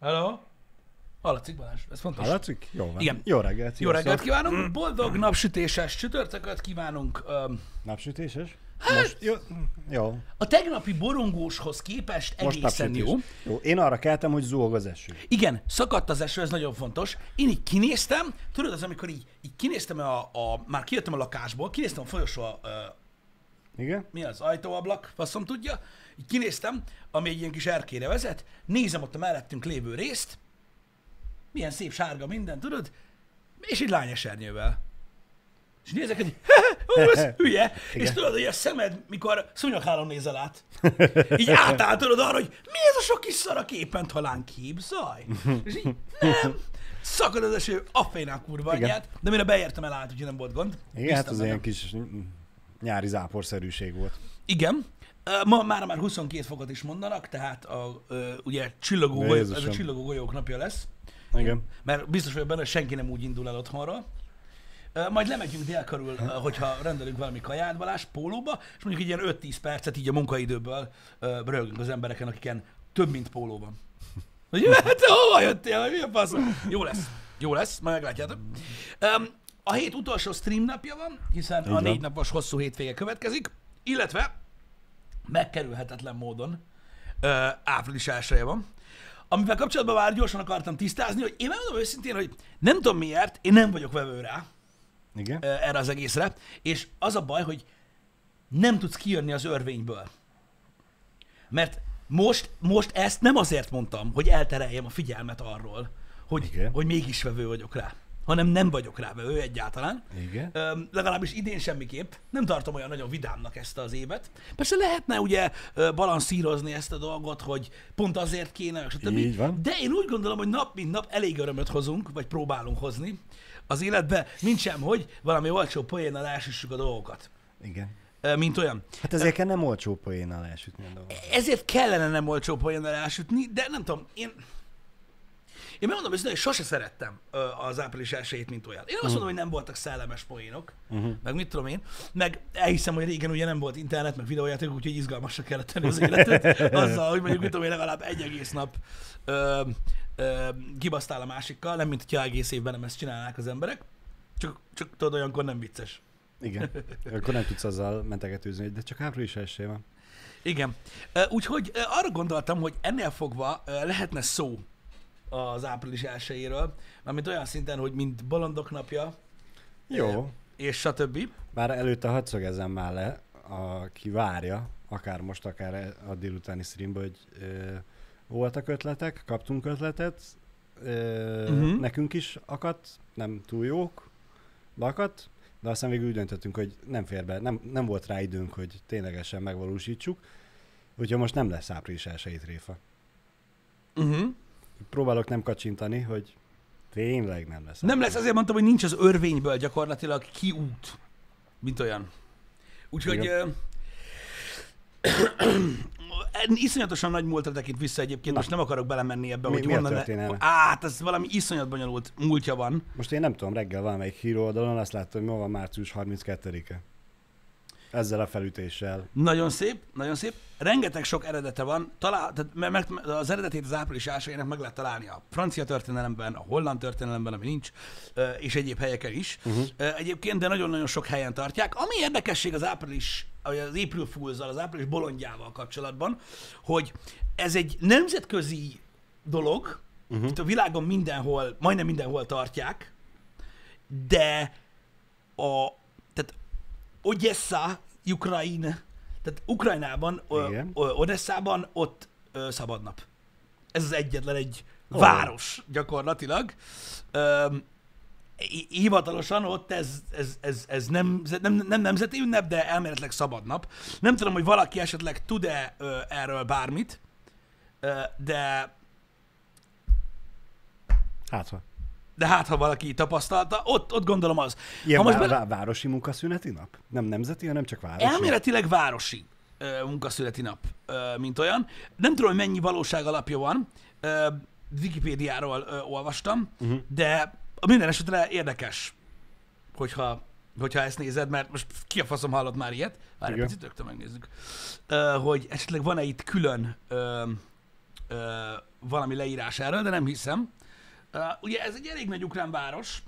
Hello? Hallatszik Balázs, ez fontos. Hallatszik? Jó van. Igen. Jó reggelt. Jó reggelt kívánunk, boldog napsütéses csütörtököt kívánunk. Öm, Napsütéses? Hát- Most, jó, jó. A tegnapi borongóshoz képest egészen jó. jó. Én arra keltem, hogy zúg az eső. Igen, szakadt az eső, ez nagyon fontos. Én így kinéztem, tudod, az amikor így, így kinéztem a, a, már kijöttem a lakásból, kinéztem a folyosó, a, Igen? mi az, ajtóablak, faszom tudja, így kinéztem, ami egy ilyen kis erkére vezet, nézem ott a mellettünk lévő részt, milyen szép sárga minden, tudod, és egy lányesernyővel. És nézek, hogy ez hülye, és Igen. tudod, hogy a szemed, mikor szúnyoghálón nézel át, így átáll, tudod arra, hogy mi ez a sok kis szar a képen, talán képzaj? És így, nem, szakad az eső, a kurva anyját, de mire beértem el át, úgyhogy nem volt gond. Igen, hát Bíztam az benne. ilyen kis nyári záporszerűség volt. Igen. Ma már már 22 fokot is mondanak, tehát a, ugye csillagó, De golyó, ez a csillagó golyók napja lesz, Igen. mert biztos vagyok benne, hogy senki nem úgy indul el otthonról. Majd lemegyünk dél körül, hogyha rendelünk valami kaját, Balázs, pólóba, és mondjuk egy ilyen 5-10 percet így a munkaidőből rögünk az embereken, akiken több, mint pólóban. Hogy hát te hova jöttél, mi a fasz? Jó lesz. Jó lesz, majd meglátjátok. Um, a hét utolsó stream napja van, hiszen a van. négy napos hosszú hétvége következik, illetve megkerülhetetlen módon ö, április 1 van, amivel kapcsolatban már gyorsan akartam tisztázni, hogy én megmondom őszintén, hogy nem tudom miért, én nem vagyok vevő rá Igen? ö, erre az egészre, és az a baj, hogy nem tudsz kijönni az örvényből. Mert most, most ezt nem azért mondtam, hogy eltereljem a figyelmet arról, hogy, Igen. hogy mégis vevő vagyok rá, hanem nem vagyok rá vevő egyáltalán. Igen. Öm, legalábbis idén semmiképp. Nem tartom olyan nagyon vidámnak ezt az évet. Persze lehetne ugye ö, balanszírozni ezt a dolgot, hogy pont azért kéne, stb. Így van. De én úgy gondolom, hogy nap mint nap elég örömöt hozunk, vagy próbálunk hozni az életbe, mint sem, hogy valami olcsó poénnal elsüssük a dolgokat. Igen. Ö, Mint olyan. Hát ezért kell nem olcsó poénnal elsütni a dolgot. Ezért kellene nem olcsó poénnal elsütni, de nem tudom, én... Én megmondom őszintén, hogy sose szerettem ö, az április elsőjét, mint olyan. Én azt mondom, hogy nem voltak szellemes poénok, uh-huh. meg mit tudom én, meg elhiszem, hogy régen ugye nem volt internet, meg videójáték, úgyhogy izgalmasra kellett tenni az életet, azzal, hogy mondjuk mit tudom én, legalább egy egész nap ö, ö, kibasztál a másikkal, nem mint hogyha egész évben nem ezt csinálnák az emberek, csak, csak tudod, olyankor nem vicces. Igen. Akkor nem tudsz azzal mentegetőzni, hogy de csak április első van. Igen. Úgyhogy arra gondoltam, hogy ennél fogva lehetne szó az április elsőjéről, mármint olyan szinten, hogy mint bolondok napja, Jó. és stb. Bár előtte hadd szögezzem már le, aki várja, akár most, akár a délutáni streamben, hogy ö, voltak ötletek, kaptunk ötletet, ö, Mhm. uh-huh. nekünk is akadt, nem túl jók, de akadt, de aztán végül úgy döntöttünk, hogy nem fér be, nem, nem volt rá időnk, hogy ténylegesen megvalósítsuk, úgyhogy most nem lesz április 1 tréfa. Uh-huh. Próbálok nem kacsintani, hogy tényleg nem lesz. Nem lesz, azért mondtam, hogy nincs az örvényből gyakorlatilag kiút, mint olyan. Úgyhogy ö, iszonyatosan nagy múltra tekint vissza egyébként, Na. most nem akarok belemenni ebbe, Mi- hogy mi a honnan... történelme? Át, ez valami iszonyat bonyolult múltja van. Most én nem tudom, reggel valamelyik híró oldalon azt láttam, hogy ma van március 32-e. Ezzel a felütéssel. Nagyon szép, nagyon szép. Rengeteg sok eredete van, talál, tehát, mert az eredetét az április elsőjének meg lehet találni a francia történelemben, a holland történelemben, ami nincs, és egyéb helyeken is. Uh-huh. Egyébként, de nagyon-nagyon sok helyen tartják. Ami érdekesség az április, az April fools az április bolondjával kapcsolatban, hogy ez egy nemzetközi dolog, uh-huh. itt a világon mindenhol, majdnem mindenhol tartják, de a, tehát Odessa, Ukrajna, tehát Ukrajnában, Igen. Odesszában ott ö, szabadnap. Ez az egyetlen egy Ó. város gyakorlatilag. Ö, hi- hivatalosan ott ez, ez, ez, ez nem, nem, nem nemzeti ünnep, de elméletileg szabadnap. Nem tudom, hogy valaki esetleg tud-e ö, erről bármit, ö, de Hát ha. De hát, ha valaki tapasztalta, ott, ott gondolom az. Ilyen ha most vá- bele- városi munkaszüneti nap? Nem nemzeti, hanem csak városi? Elméletileg városi ö, munkaszületi nap, mint olyan. Nem tudom, hogy mennyi valóság alapja van. Ö, Wikipédiáról olvastam, uh-huh. de minden esetre érdekes, hogyha, hogyha ezt nézed, mert most ki a faszom hallott már ilyet? Várj, egy picit rögtön megnézzük. Hogy esetleg van-e itt külön valami leírás erről, de nem hiszem. Ö, ugye ez egy elég nagy ukrán város,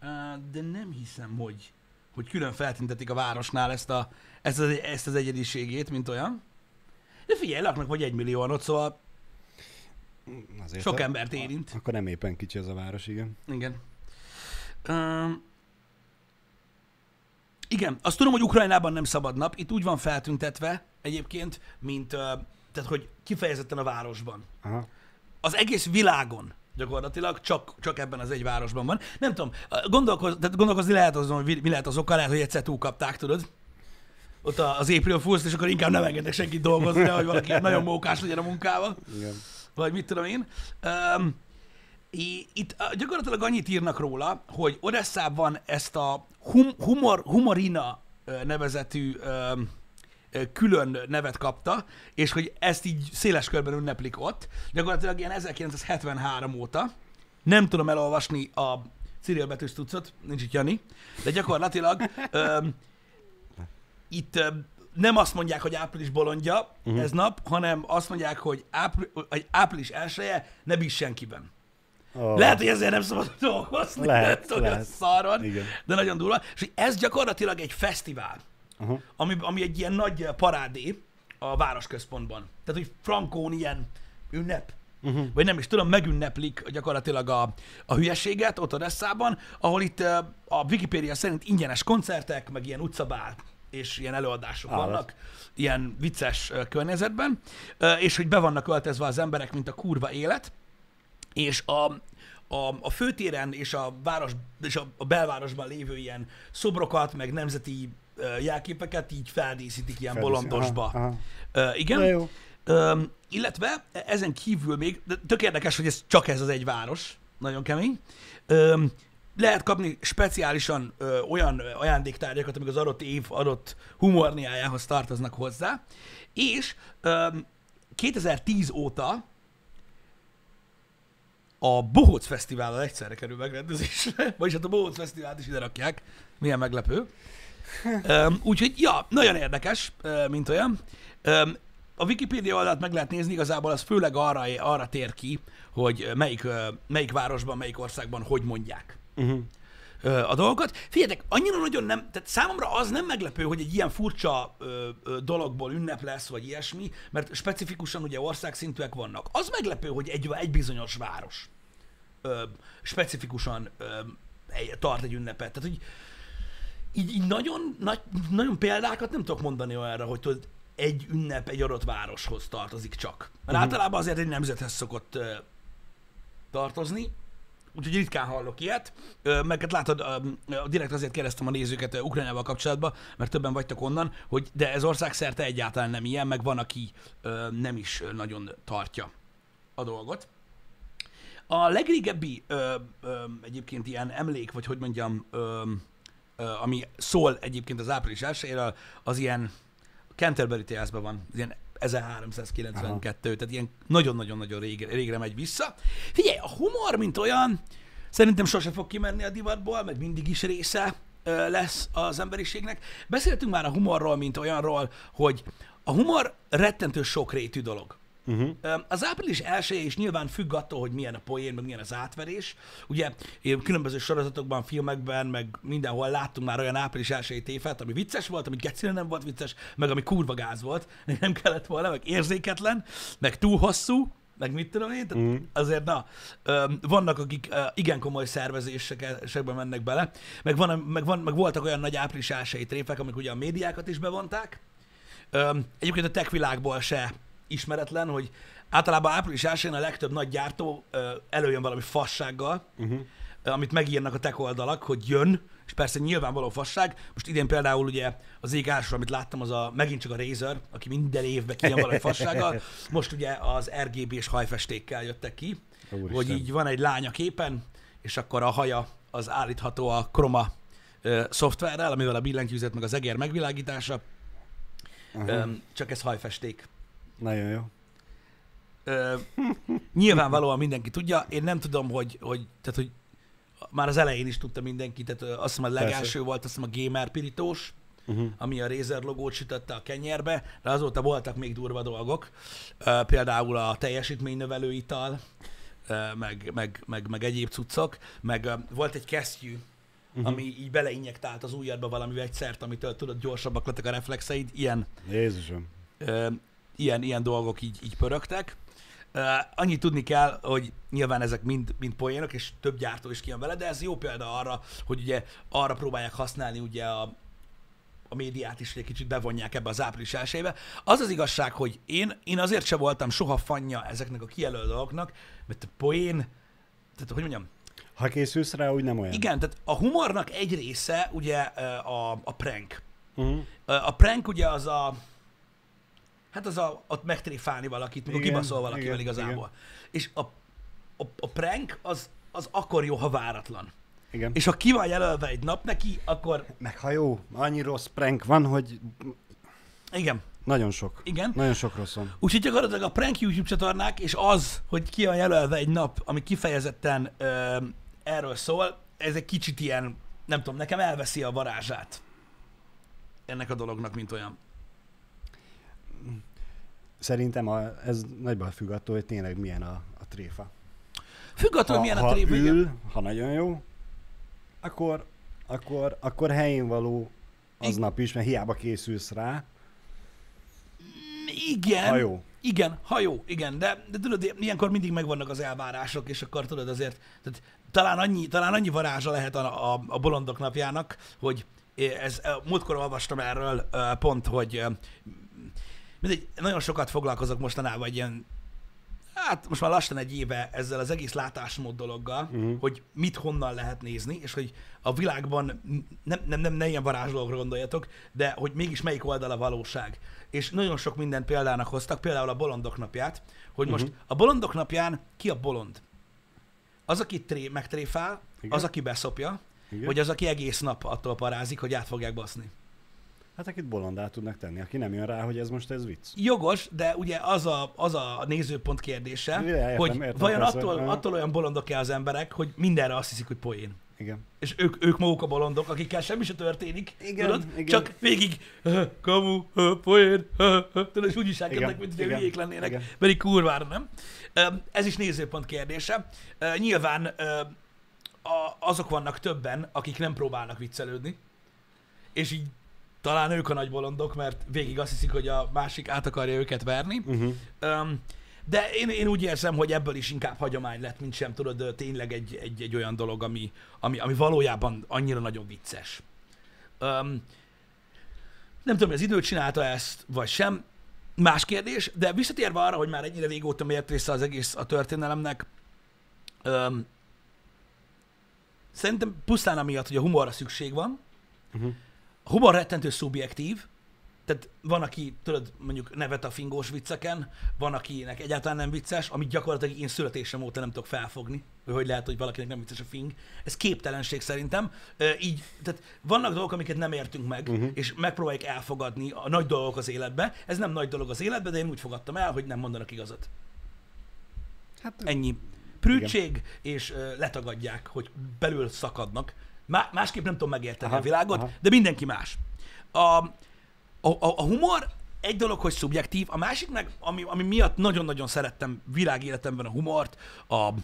ö, de nem hiszem, hogy, hogy külön feltüntetik a városnál ezt, a, ezt, az, ezt az egyediségét, mint olyan. De figyelj, laknak vagy egy millióan ott, szóval Azért sok a- embert érint. Akkor nem éppen kicsi ez a város, igen. Igen. Um, igen, azt tudom, hogy Ukrajnában nem szabad nap. Itt úgy van feltüntetve egyébként, mint, uh, tehát hogy kifejezetten a városban. Aha. Az egész világon gyakorlatilag csak, csak ebben az egy városban van. Nem tudom, gondolkoz, tehát gondolkozni lehet azon, hogy mi lehet az oka, lehet, hogy egyszer túlkapták, tudod? Ott az April Fools, és akkor inkább nem engednek senkit dolgozni, hogy valaki nagyon mókás legyen a munkával igen. vagy mit tudom én. Um, itt gyakorlatilag annyit írnak róla, hogy Odesszában ezt a hum, humor, humorina nevezetű um, külön nevet kapta, és hogy ezt így széles körben ünneplik ott. Gyakorlatilag ilyen 1973 óta. Nem tudom elolvasni a Cyril betűs tucot, nincs itt Jani, de gyakorlatilag um, itt um, nem azt mondják, hogy április bolondja uh-huh. ez nap, hanem azt mondják, hogy, ápri, hogy április elsője ne bíz senkiben. Oh. Lehet, hogy ezért nem szabad dolgozni, Lehet, lehet, hogy lehet. ez szar van, Igen. de nagyon durva. És ez gyakorlatilag egy fesztivál, Aha. ami, ami egy ilyen nagy parádé a városközpontban. Tehát, hogy frankón ilyen ünnep, uh-huh. vagy nem is tudom, megünneplik gyakorlatilag a, a hülyeséget ott Odesszában, ahol itt a Wikipédia szerint ingyenes koncertek, meg ilyen utcabál és ilyen előadások Állat. vannak, ilyen vicces környezetben, és hogy be vannak öltözve az emberek, mint a kurva élet, és a, a, a főtéren és a város és a, a belvárosban lévő ilyen szobrokat, meg nemzeti jelképeket így feldíszítik ilyen Feldíszít- bolondosba. aha, aha. Ö, igen. Na jó. Öm, illetve ezen kívül még, de tök érdekes, hogy ez csak ez az egy város, nagyon kemény. Öm, lehet kapni speciálisan ö, olyan ö, ajándéktárgyakat, amik az adott év adott humorniájához tartoznak hozzá, és öm, 2010 óta a Bohóc Fesztivállal egyszerre kerül megrendezésre, vagyis hát a Bohóc Fesztivált is ide rakják, milyen meglepő. Um, úgyhogy, ja, nagyon érdekes, mint olyan. Um, a Wikipedia oldalt meg lehet nézni, igazából az főleg arra, arra tér ki, hogy melyik, melyik városban, melyik országban hogy mondják Uh-huh. a dolgokat. Figyeljetek, annyira nagyon nem, tehát számomra az nem meglepő, hogy egy ilyen furcsa ö, ö, dologból ünnep lesz, vagy ilyesmi, mert specifikusan ugye országszintűek vannak. Az meglepő, hogy egy, egy bizonyos város ö, specifikusan ö, tart egy ünnepet. Tehát, hogy így, így nagyon, nagy, nagyon példákat nem tudok mondani olyanra, hogy tudod, egy ünnep egy adott városhoz tartozik csak. Mert uh-huh. általában azért egy nemzethez szokott ö, tartozni, úgyhogy ritkán hallok ilyet. Ö, Meg hát látod, ö, ö, direkt azért kérdeztem a nézőket ö, Ukrajnával kapcsolatban, mert többen vagytok onnan, hogy de ez országszerte egyáltalán nem ilyen, meg van, aki ö, nem is nagyon tartja a dolgot. A legrégebbi ö, ö, egyébként ilyen emlék, vagy hogy mondjam, ö, ami szól egyébként az április 1 az ilyen Canterbury Tales-ben van, az ilyen 1392, tehát ilyen nagyon-nagyon-nagyon rég, régre megy vissza. Figyelj, a humor, mint olyan, szerintem sose fog kimenni a divatból, meg mindig is része lesz az emberiségnek. Beszéltünk már a humorról, mint olyanról, hogy a humor rettentő sokrétű dolog. Uh-huh. Az április elsője is nyilván függ attól, hogy milyen a poén, meg milyen az átverés. Ugye én különböző sorozatokban, filmekben, meg mindenhol láttunk már olyan április elsői téfet, ami vicces volt, ami gecire nem volt vicces, meg ami kurva gáz volt, nem kellett volna, meg érzéketlen, meg túl hosszú, meg mit tudom én, tehát Mhm. azért na, vannak, akik igen komoly szervezésekbe mennek bele, meg, van, meg, van, meg voltak olyan nagy április elsői tréfek, amik ugye a médiákat is bevonták, egyébként a tech világból se ismeretlen, hogy általában április 1 a legtöbb nagy gyártó előjön valami fassággal, Uh-huh. amit megírnak a tech oldalak, hogy jön, és persze nyilvánvaló fasság. Most idén például ugye az ég első, amit láttam, az a, megint csak a Razer, aki minden évben kijön valami fassággal. Most ugye az RGB és hajfestékkel jöttek ki, Úristen. hogy így van egy lánya képen, és akkor a haja az állítható a Chroma ö, szoftverrel, amivel a billentyűzet meg az egér megvilágítása, Aha. Öm, csak ez hajfesték. Nagyon jó. Ö, nyilvánvalóan mindenki tudja, én nem tudom, hogy, hogy, tehát, hogy már az elején is tudta mindenki, tehát azt hiszem a legelső Persze. volt, azt hiszem a gamer pirítós, Uh-huh. ami a Razer logót sütötte a kenyérbe, de azóta voltak még durva dolgok, Ö, például a teljesítménynövelő ital, ö, meg, meg, meg, meg egyéb cuccok, meg ö, volt egy kesztyű, uh-huh. ami így beleinjektált az ujjadba valami vegyszert, amitől tudod, gyorsabbak lettek a reflexeid, ilyen, Jézusom. ö, ilyen, ilyen dolgok így, így pörögtek. Uh, annyit tudni kell, hogy nyilván ezek mind, mind poénok, és több gyártó is kijön vele, de ez jó példa arra, hogy ugye arra próbálják használni ugye a, a médiát is, hogy egy kicsit bevonják ebbe az április elsőbe. Az az igazság, hogy én, én azért se voltam soha fanja ezeknek a kijelölt dolgoknak, mert a poén, tehát hogy mondjam, Ha készülsz rá, úgy nem olyan. igen, tehát a humornak egy része ugye a, a prank. Uh-huh. A prank ugye az a, hát az a, ott megtréfálni valakit, mikor Igen, kibaszol valakivel igen, igazából. És a, a, a prank az, az akkor jó, ha váratlan. Igen. És ha ki van jelölve egy nap neki, akkor Meg ha jó, annyi rossz prank van, hogy igen, nagyon sok. igen. Nagyon sok rossz van. Úgyhogy gyakorlatilag a prank YouTube csatornák, és az, hogy ki van jelölve egy nap, ami kifejezetten ö, erről szól, ez egy kicsit ilyen, nem tudom, nekem elveszi a varázsát ennek a dolognak, mint olyan. Szerintem a, ez nagyban függ attól, hogy tényleg milyen a, a tréfa. Függ attól, Ha, milyen ha a igen. ül, ha nagyon jó, akkor, akkor, akkor helyén való aznap is, mert hiába készülsz rá, Igen. ha jó. Igen, ha jó, igen, de, de tudod, ilyenkor mindig megvannak az elvárások, és akkor tudod azért, tehát talán annyi, talán annyi varázsa lehet a, a, a bolondok napjának, hogy ez, múltkor olvastam erről ö, pont, hogy mindegy, nagyon sokat foglalkozok mostanában egy ilyen, hát most már lassan egy éve ezzel az egész látásmód dologgal, uh-huh. hogy mit honnan lehet nézni, és hogy a világban nem, nem, nem, ne ilyen varázslókra gondoljatok, de hogy mégis melyik oldal a valóság. És nagyon sok mindent példának hoztak, például a bolondok napját, hogy most uh-huh. a bolondok napján ki a bolond? Az, aki tré, megtréfál, Igen. az, aki beszopja, Igen. vagy az, aki egész nap attól parázik, hogy át fogják baszni. Hát akit bolondá tudnak tenni, aki nem jön rá, hogy ez most ez vicc. Jogos, de ugye az a, az a nézőpont kérdése, Ja, értem, hogy értem, vajon persze. attól, Aha. attól olyan bolondok-e az emberek, hogy mindenre azt hiszik, hogy poén. Igen. És ők, ők maguk a bolondok, akikkel semmi se történik, Igen, tudod? igen. Csak végig "Ö, kamu, poén, ö, ö", tudod, és úgy viselkednek, Igen, mint hogy hülyék lennének, igen. pedig kurvára nem. Ez is nézőpont kérdése. Nyilván a- azok vannak többen, akik nem próbálnak viccelődni, és így talán ők a nagy bolondok, mert végig azt hiszik, hogy a másik át akarja őket verni. Uh-huh. Um, de én, én úgy érzem, hogy ebből is inkább hagyomány lett, mint sem tudod, tényleg egy, egy, egy olyan dolog, ami, ami, ami valójában annyira nagyon vicces. Um, nem tudom, hogy az idő csinálta ezt, vagy sem, más kérdés, de visszatérve arra, hogy már ennyire régóta miért része az egész a történelemnek, um, szerintem pusztán amiatt, hogy a humorra szükség van, Uh-huh. A humor rettentő szubjektív, tehát van, aki, tudod, mondjuk nevet a fingós vicceken, van, akinek egyáltalán nem vicces, amit gyakorlatilag én születésem óta nem tudok felfogni, hogy hogy lehet, hogy valakinek nem vicces a fing. Ez képtelenség szerintem. Ö, így, tehát vannak dolgok, amiket nem értünk meg, uh-huh. és megpróbáljuk elfogadni a nagy dolgok az életbe. Ez nem nagy dolog az életbe, de én úgy fogadtam el, hogy nem mondanak igazat. Hát Ennyi. Prűtség, és ö, letagadják, hogy belül szakadnak. Má- másképp nem tudom megérteni Aha, a világot, aha. de mindenki más. A, a, a, a humor egy dolog, hogy szubjektív, a másik meg, ami, ami miatt nagyon-nagyon szerettem világéletemben a humort, a, a,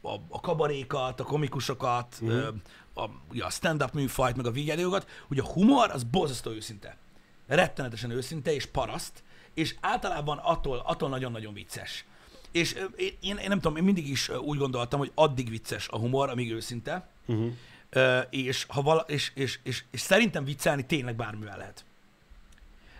a, a kabarékat, a komikusokat, uh-huh. a, a stand-up műfajt, meg a videókat, hogy a humor az borzasztó őszinte. Rettenetesen őszinte és paraszt, és általában attól, attól nagyon-nagyon vicces. És én, én, nem tudom, én mindig is úgy gondoltam, hogy addig vicces a humor, amíg őszinte, Uh-huh. Ö, és, ha vala, és, és, és, és szerintem viccelni tényleg bármivel lehet.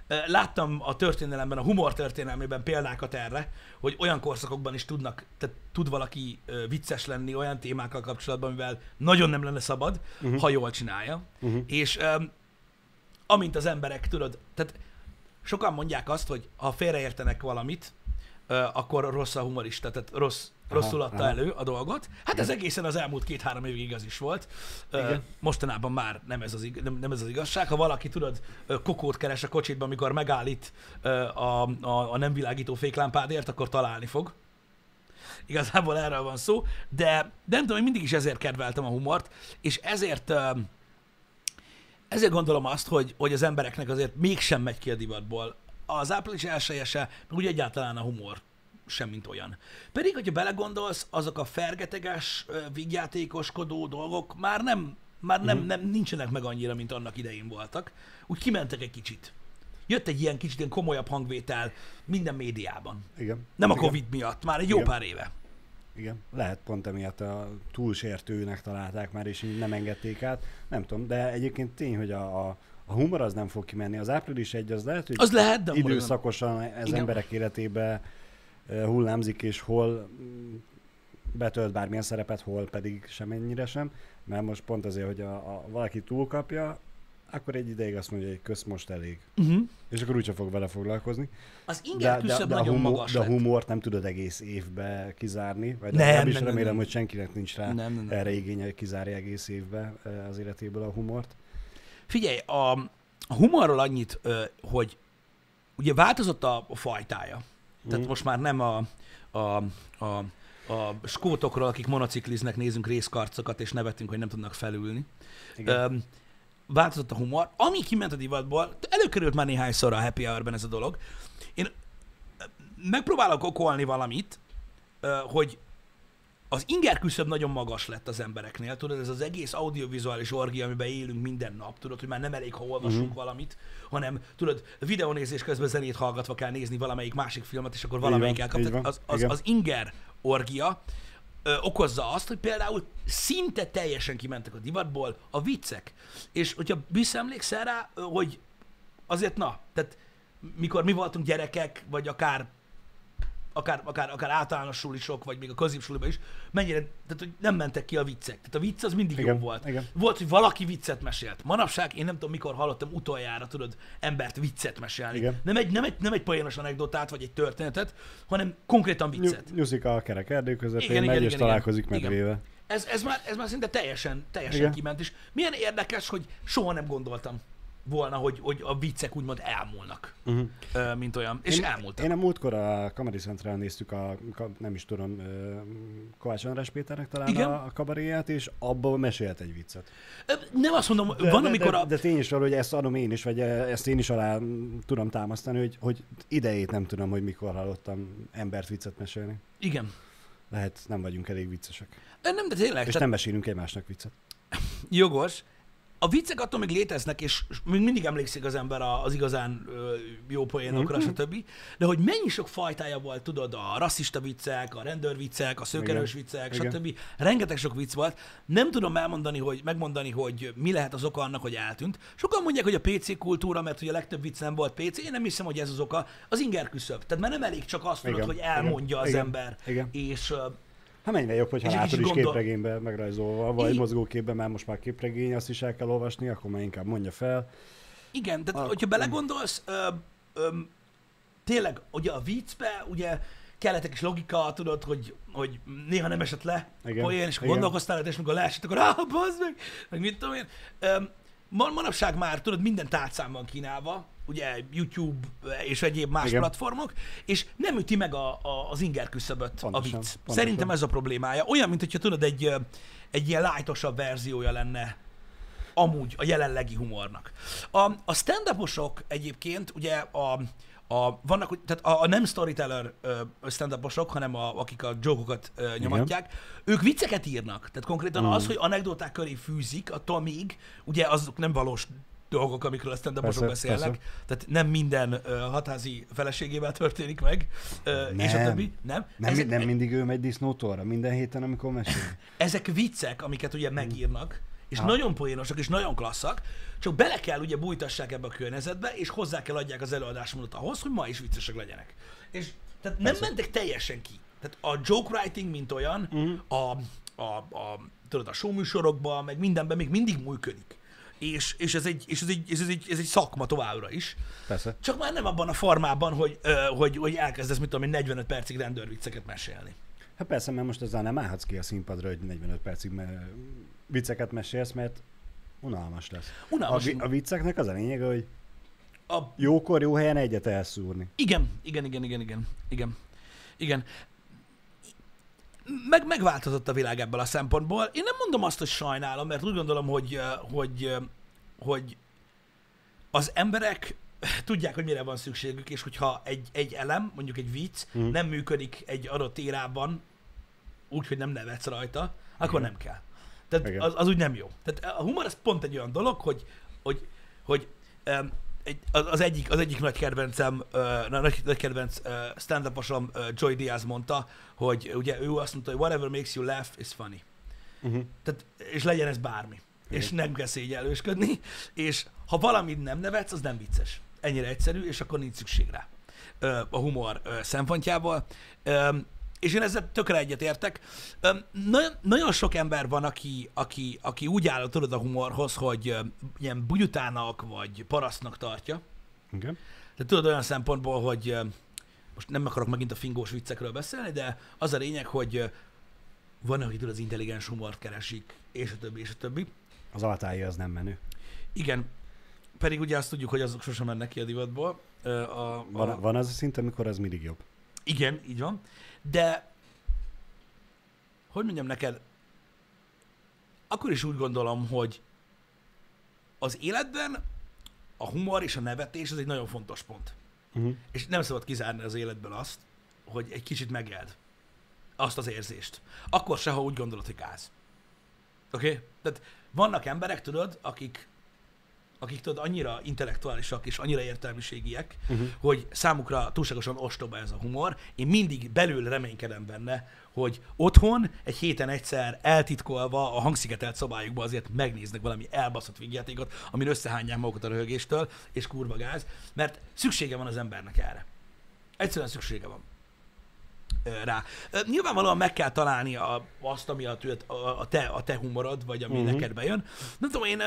Ö, Láttam a történelemben, a humor történelmében példákat erre, hogy olyan korszakokban is tudnak, tehát tud valaki ö, vicces lenni olyan témákkal kapcsolatban, mivel nagyon nem lenne szabad, uh-huh. ha jól csinálja. Uh-huh. És öm, amint az emberek, tudod, tehát sokan mondják azt, hogy ha félreértenek valamit, ö, akkor rossz a humorista, tehát rossz, rosszul adta aha. elő a dolgot. Hát ez egészen az elmúlt két-három évig igaz is volt. Igen. Mostanában már nem ez, az, ig- nem, nem ez az igazság. Ha valaki, tudod, kokót keres a kocsitban, amikor megállít a, a, a nem világító féklámpádért, akkor találni fog. Igazából erről van szó, de, de nem tudom, én mindig is ezért kedveltem a humort, és ezért ezért gondolom azt, hogy, hogy az embereknek azért mégsem megy ki a divatból. Az április elsője se, meg úgy egyáltalán a humor sem, mint olyan. Pedig, hogyha belegondolsz, azok a fergeteges, ö, vígjátékoskodó dolgok már nem, már nem, nem, nincsenek meg annyira, mint annak idején voltak. Úgy kimentek egy kicsit. Jött egy ilyen kicsit ilyen komolyabb hangvétel minden médiában. Igen. Nem a Igen. Covid miatt, már egy jó Igen. pár éve. Igen, lehet pont emiatt a túlsértőnek találták már, és így nem engedték át. Nem tudom, de egyébként tény, hogy a, a, a humor az nem fog kimenni. Az április egy az lehet, hogy Az lehet, de időszakosan ez Igen. emberek életébe hullámzik, és hol mm, betölt bármilyen szerepet, hol pedig semennyire sem. Mert most pont azért, hogy a, a, valaki túlkapja, akkor egy ideig azt mondja, hogy kösz most elég. Uh-huh. És akkor úgyse fog vele foglalkozni. Az inger küszöb a nagyon humor, magas de a humort nem tudod egész évbe kizárni, vagy Nem, nem, is nem, remélem, nem. hogy senkinek nincs rá Nem, nem, nem. erre igénye, hogy kizárja egész évbe az életéből a humort. Figyelj, a, a humorról annyit, hogy ugye változott a fajtája. Tehát Mhm. most már nem a, a, a, a skótokról, akik monocikliznek, nézünk részkarcokat, és nevetünk, hogy nem tudnak felülni. Igen. Öm, változott a humor. Ami kiment a divatból, előkerült már néhányszor a Happy Hour-ben ez a dolog. Én megpróbálok okolni valamit, hogy az inger küszöb nagyon magas lett az embereknél, tudod, ez az egész audiovizuális orgia, amiben élünk minden nap, tudod, hogy már nem elég, ha olvasunk Mhm. uh-huh. valamit, hanem tudod, videónézés közben zenét hallgatva kell nézni valamelyik másik filmet, és akkor valamelyik elkap. Az, az, igen. az inger orgia ö, okozza azt, hogy például szinte teljesen kimentek a divatból a viccek. És hogyha visszaemlékszel rá, hogy azért na, tehát mikor mi voltunk gyerekek, vagy akár akár, akár, akár általános sulisok, vagy még a középsuliban is, mennyire, tehát hogy nem mentek ki a viccek. Tehát a vicc az mindig Igen, jó volt. igen. Volt, hogy valaki viccet mesélt. Manapság én nem tudom, mikor hallottam utoljára, tudod, embert viccet mesélni. Igen. Nem egy, nem, egy, nem egy poénos anekdotát, vagy egy történetet, hanem konkrétan viccet. Nyuszik a kerek erdő közepén, Igen, megy igen, és igen, találkozik igen. medvével. Ez, ez, már, ez már szinte teljesen, teljesen Igen. kiment, és milyen érdekes, hogy soha nem gondoltam volna, hogy, hogy a viccek úgymond elmúlnak, Uh-huh. mint olyan, és én, elmúltak. Én a múltkor a Comedy Central néztük a, nem is tudom, Kovács András Péternek talán Igen. a, kabaréját, és abból mesélt egy viccet. Nem azt mondom, De, van, de, amikor de, a... de tény is való, hogy ezt adom én is, vagy ezt én is alá tudom támasztani, hogy, hogy idejét nem tudom, hogy mikor hallottam embert viccet mesélni. Igen. Lehet, nem vagyunk elég viccesek. Nem, de tényleg, És tehát nem mesélünk egymásnak viccet. jogos. A viccek attól még léteznek, és még mindig emlékszik az ember az igazán jó poénokra, Mhm. stb. De hogy mennyi sok fajtája volt, tudod, a rasszista viccek, a rendőrviccek, a szőkerős viccek, Igen. stb. Rengeteg sok vicc volt. Nem tudom elmondani, hogy megmondani, hogy mi lehet az oka annak, hogy eltűnt. Sokan mondják, hogy a PC kultúra, mert hogy a legtöbb vicc nem volt PC. Én nem hiszem, hogy ez az oka. Az inger küszöb. Tehát már nem elég csak azt tudod, Igen. hogy elmondja Igen. az Igen. ember. Igen. És Hát mennyivel jobb, hogyha És látod is gondol- képregénybe megrajzolva, vagy Így- mozgóképben, mert most már képregény, azt is el kell olvasni, akkor már inkább mondja fel. Igen, tehát A- hogyha belegondolsz, ö, ö, tényleg, ugye a viccbe, ugye kellett egy kis logika, tudod, hogy, hogy néha nem esett le Igen, poén, és akkor gondolkoztál, és mikor leesett, akkor ah, bazd meg, meg mit tudom én. Ö, ma- manapság már, tudod, minden tárcán van kínálva, ugye YouTube és egyéb más Igen. platformok, és nem üti meg a, a, az inger küszöböt a vicc. pontosan. Szerintem ez a problémája. Olyan, mint hogyha tudod, egy, egy ilyen lightosabb verziója lenne amúgy a jelenlegi humornak. A, a stand-uposok egyébként, ugye a, a, vannak, tehát a, a nem storyteller stand-uposok, hanem a, akik a jokokat nyomatják, ők vicceket írnak. Tehát konkrétan Mm. az, hogy anekdoták köré fűzik, attól még, ugye azok nem valós dolgok, amikről a stand-uposok Persze, beszélnek. Tehát nem minden ö, hatázi feleségével történik meg, ö, és a Nem. többi. Nem. Nem, Ezek- nem mindig ő megy disznótorra, minden héten, amikor mesél. ezek viccek, amiket ugye megírnak, és Ha. nagyon poénosak, és nagyon klasszak, csak bele kell ugye bújtassák ebbe a környezetbe, és hozzá kell adják az előadásmódot ahhoz, hogy ma is viccesek legyenek. És tehát nem Persze. mentek teljesen ki. Tehát a joke writing, mint olyan, Mhm. a, a, a, tudod, a showműsorokban, meg mindenben még mindig működik. És, és, ez, egy, és ez, egy, ez, egy, ez egy szakma továbbra is. Persze. Csak már nem abban a formában, hogy, hogy, hogy elkezdesz, mit tudom én, 45 percig rendőrvicceket mesélni. Hát persze, mert most ezzel nem állhatsz ki a színpadra, hogy 45 percig me- vicceket mesélsz, mert unalmas lesz. A, Unalmas. vi- a vicceknek az a lényege, hogy a, jókor, jó helyen egyet elszúrni. Igen, igen, igen, igen, igen, igen. Igen. Meg, megváltozott a világ ebből a szempontból. Én nem mondom azt, hogy sajnálom, mert úgy gondolom, hogy, hogy, hogy az emberek tudják, hogy mire van szükségük, és hogyha egy, egy elem, mondjuk egy vicc, Mhm. nem működik egy adott érában, úgy, hogy nem nevetsz rajta, akkor Igen. nem kell. Tehát Igen. az, az úgy nem jó. Tehát a humor az pont egy olyan dolog, hogy, hogy, hogy um, egy, az, egyik, az egyik nagy kedvencem, uh, nagy, nagy kedvenc uh, stand uh, Joy Diaz mondta, hogy ugye ő azt mondta, hogy whatever makes you laugh is funny. Uh-huh. Tehát, és legyen ez bármi. És nem kell szégyellősködni, és ha valamit nem nevetsz, az nem vicces. Ennyire egyszerű, és akkor nincs szükség rá ö, a humor ö, szempontjából. Ö, és én ezzel tökre. Ö, Nagyon, nagyon sok ember van, aki, aki, aki úgy áll tudod a humorhoz, hogy ilyen bugyutának vagy parasztnak tartja. Igen. Tehát tudod olyan szempontból, hogy most nem akarok megint a fingós viccekről beszélni, de az a lényeg, hogy van, aki tudod, az intelligens humort keresik, és a többi, és a többi. Az altái az nem menő. Igen, pedig ugye azt tudjuk, hogy azok sosem mennek ki a divatból. A, a, Van, van az a szint, amikor az mindig jobb. Igen, így van. De, hogy mondjam neked, akkor is úgy gondolom, hogy az életben a humor és a nevetés az egy nagyon fontos pont. Uh-huh. És nem szabad kizárni az életből azt, hogy egy kicsit megéld azt az érzést. Akkor se, ha úgy gondolod, hogy gáz. Oké? Okay? Tehát vannak emberek, tudod, akik, akik tudod, annyira intellektuálisak és annyira értelmiségiek, Uh-huh. hogy számukra túlságosan ostoba ez a humor. Én mindig belül reménykedem benne, hogy otthon egy héten egyszer eltitkolva a hangszigetelt szobájukba azért megnéznek valami elbaszott vígjátékot, amin összehányják magukat a röhögéstől, és kurva gáz, mert szüksége van az embernek erre. Egyszerűen szüksége van rá. Nyilvánvalóan meg kell találni a, azt, ami a, a, a, te, a te humorod, vagy ami uh-huh. neked bejön. Nem tudom, én...